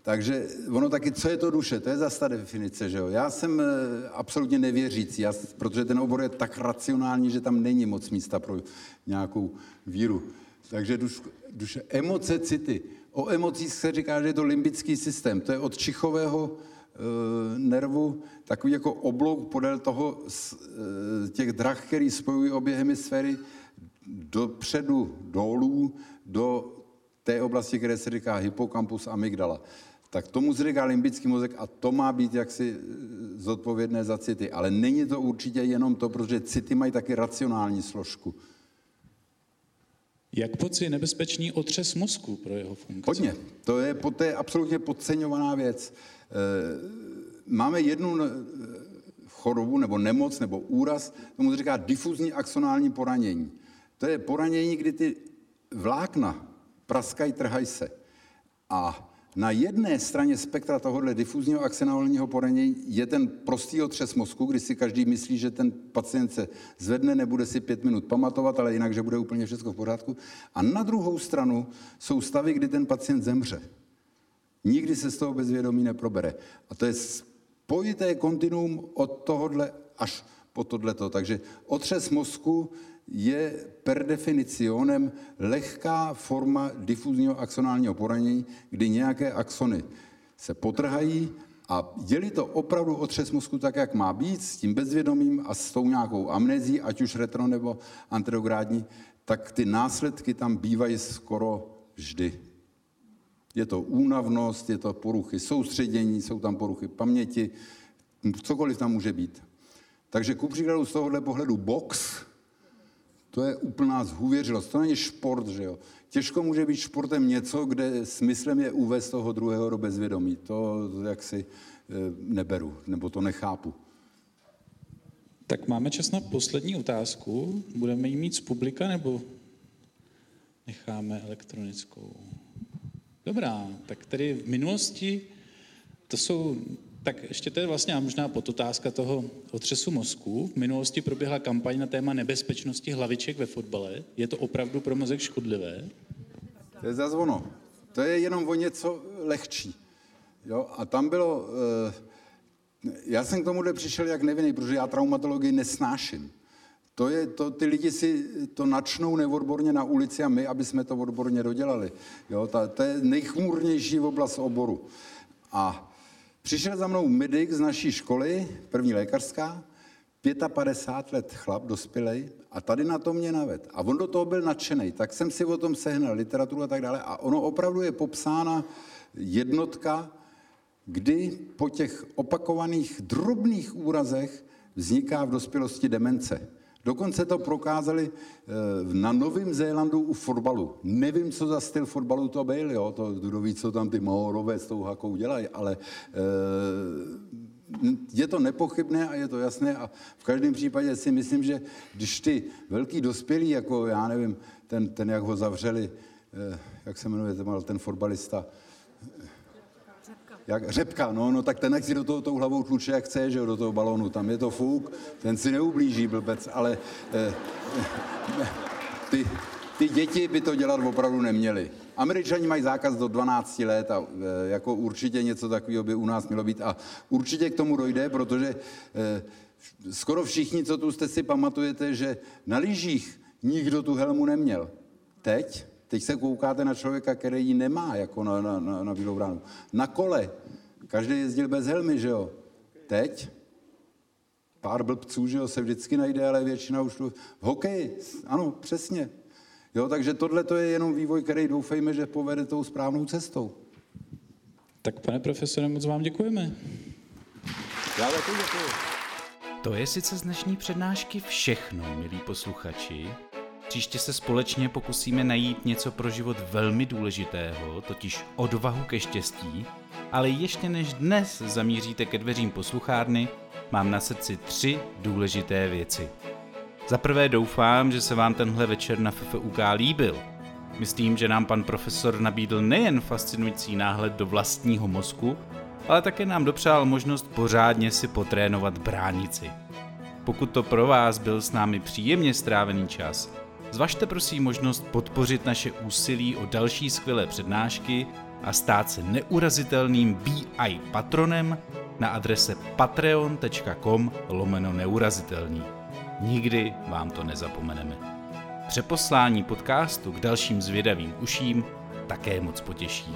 Takže ono taky, co je to duše, to je zase ta definice, že jo. Já jsem eh, absolutně nevěřící, já, protože ten obor je tak racionální, že tam není moc místa pro nějakou víru. Takže duš, duše, emoce, city. O emocích se říká, že je to limbický systém. To je od čichového e, nervu takový jako oblouk podél toho e, těch drah, který spojují obě hemisféry dopředu, dolů, do té oblasti, které se říká hypokampus amygdala tak tomu říká limbický mozek a to má být jaksi eh, zodpovědné za city. Ale není to určitě jenom to, protože city mají taky racionální složku. Jak moc je nebezpečný otřes mozku pro jeho funkci? Hodně. To je, to je absolutně podceňovaná věc. Eh, máme jednu eh, chorobu nebo nemoc nebo úraz, tomu se říká difuzní axonální poranění. To je poranění, kdy ty vlákna praskají, trhají se. A na jedné straně spektra tohohle difuzního axenálního poranění je ten prostý otřes mozku, kdy si každý myslí, že ten pacient se zvedne, nebude si pět minut pamatovat, ale jinak, že bude úplně všechno v pořádku. A na druhou stranu jsou stavy, kdy ten pacient zemře. Nikdy se z toho bezvědomí neprobere. A to je spojité kontinuum od tohohle až po tohleto. Takže otřes mozku je per definicionem lehká forma difuzního axonálního poranění, kdy nějaké axony se potrhají a je to opravdu otřes mozku tak, jak má být, s tím bezvědomím a s tou nějakou amnezí, ať už retro nebo anterográdní, tak ty následky tam bývají skoro vždy. Je to únavnost, je to poruchy soustředění, jsou tam poruchy paměti, cokoliv tam může být. Takže ku příkladu z tohohle pohledu box, to je úplná zhůvěřilost. To není šport, že jo. Těžko může být športem něco, kde smyslem je uvést toho druhého do bezvědomí. To jaksi eh, neberu, nebo to nechápu. Tak máme čas na poslední otázku. Budeme ji mít z publika, nebo necháme elektronickou? Dobrá, tak tedy v minulosti to jsou tak ještě to je vlastně možná podotázka toho otřesu mozku. V minulosti proběhla kampaň na téma nebezpečnosti hlaviček ve fotbale. Je to opravdu pro mozek škodlivé? To je zazvono. To je jenom o něco lehčí. Jo? A tam bylo... Eh, já jsem k tomuhle přišel jak nevinný, protože já traumatologii nesnáším. To je, to, ty lidi si to načnou neodborně na ulici a my, aby jsme to odborně dodělali. Jo? Ta, to je nejchmurnější oblast oboru. A Přišel za mnou medic z naší školy, první lékařská, 55 let chlap, dospělej, a tady na to mě naved. A on do toho byl nadšený, tak jsem si o tom sehnal literaturu a tak dále. A ono opravdu je popsána jednotka, kdy po těch opakovaných drobných úrazech vzniká v dospělosti demence. Dokonce to prokázali eh, na Novém Zélandu u fotbalu. Nevím, co za styl fotbalu to byl, jo? To, kdo ví, co tam ty Mahorové s tou hakou dělají, ale e, je to nepochybné a je to jasné a v každém případě si myslím, že když ty velký dospělí, jako já nevím, ten, ten jak ho zavřeli, eh, jak se jmenuje ten fotbalista, jak řepka, no, no tak ten, si do toho tou hlavou tluče, jak chce, že jo, do toho balónu, tam je to fuk, ten si neublíží blbec, ale eh, eh, ty, ty děti by to dělat opravdu neměly. Američani mají zákaz do 12 let a e, jako určitě něco takového by u nás mělo být a určitě k tomu dojde, protože e, skoro všichni, co tu jste si pamatujete, že na lyžích nikdo tu helmu neměl. Teď, teď se koukáte na člověka, který ji nemá, jako na, na, na, na bílou bránu. Na kole. Každý jezdil bez helmy, že jo? Teď pár blbců, že jo, se vždycky najde, ale většina už tu... V hokeji, ano, přesně. Jo, takže tohle to je jenom vývoj, který doufejme, že povede tou správnou cestou. Tak pane profesore, moc vám děkujeme. Já taky děkuji. To je sice z dnešní přednášky všechno, milí posluchači. Příště se společně pokusíme najít něco pro život velmi důležitého, totiž odvahu ke štěstí, ale ještě než dnes zamíříte ke dveřím posluchárny, mám na srdci tři důležité věci. Za prvé doufám, že se vám tenhle večer na FFUK líbil. Myslím, že nám pan profesor nabídl nejen fascinující náhled do vlastního mozku, ale také nám dopřál možnost pořádně si potrénovat bránici. Pokud to pro vás byl s námi příjemně strávený čas, zvažte prosím možnost podpořit naše úsilí o další skvělé přednášky a stát se neurazitelným BI patronem na adrese patreon.com lomeno neurazitelný. Nikdy vám to nezapomeneme. Přeposlání podcastu k dalším zvědavým uším také moc potěší.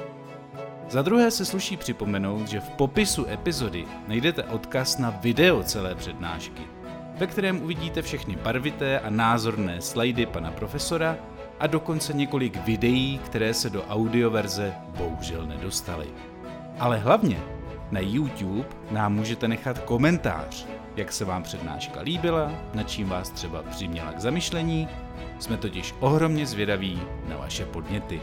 Za druhé se sluší připomenout, že v popisu epizody najdete odkaz na video celé přednášky, ve kterém uvidíte všechny barvité a názorné slajdy pana profesora a dokonce několik videí, které se do audioverze bohužel nedostaly. Ale hlavně na YouTube nám můžete nechat komentář, jak se vám přednáška líbila, na čím vás třeba přiměla k zamyšlení. Jsme totiž ohromně zvědaví na vaše podněty.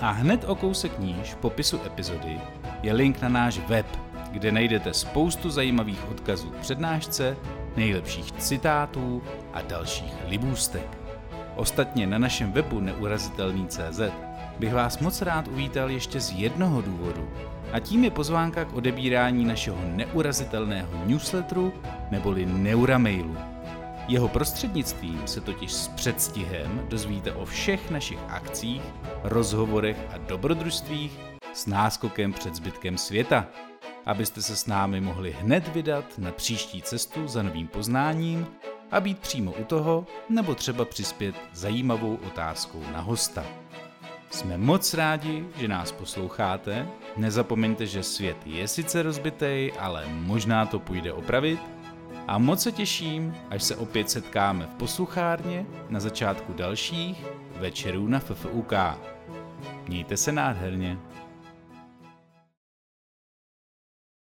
A hned o kousek níž v popisu epizody je link na náš web, kde najdete spoustu zajímavých odkazů k přednášce, nejlepších citátů a dalších libůstek. Ostatně na našem webu neurazitelný.cz bych vás moc rád uvítal ještě z jednoho důvodu, a tím je pozvánka k odebírání našeho neurazitelného newsletteru neboli Neuramailu. Jeho prostřednictvím se totiž s předstihem dozvíte o všech našich akcích, rozhovorech a dobrodružstvích s náskokem před zbytkem světa, abyste se s námi mohli hned vydat na příští cestu za novým poznáním a být přímo u toho, nebo třeba přispět zajímavou otázkou na hosta. Jsme moc rádi, že nás posloucháte. Nezapomeňte, že svět je sice rozbitej, ale možná to půjde opravit. A moc se těším, až se opět setkáme v posluchárně na začátku dalších večerů na FFUK. Mějte se nádherně.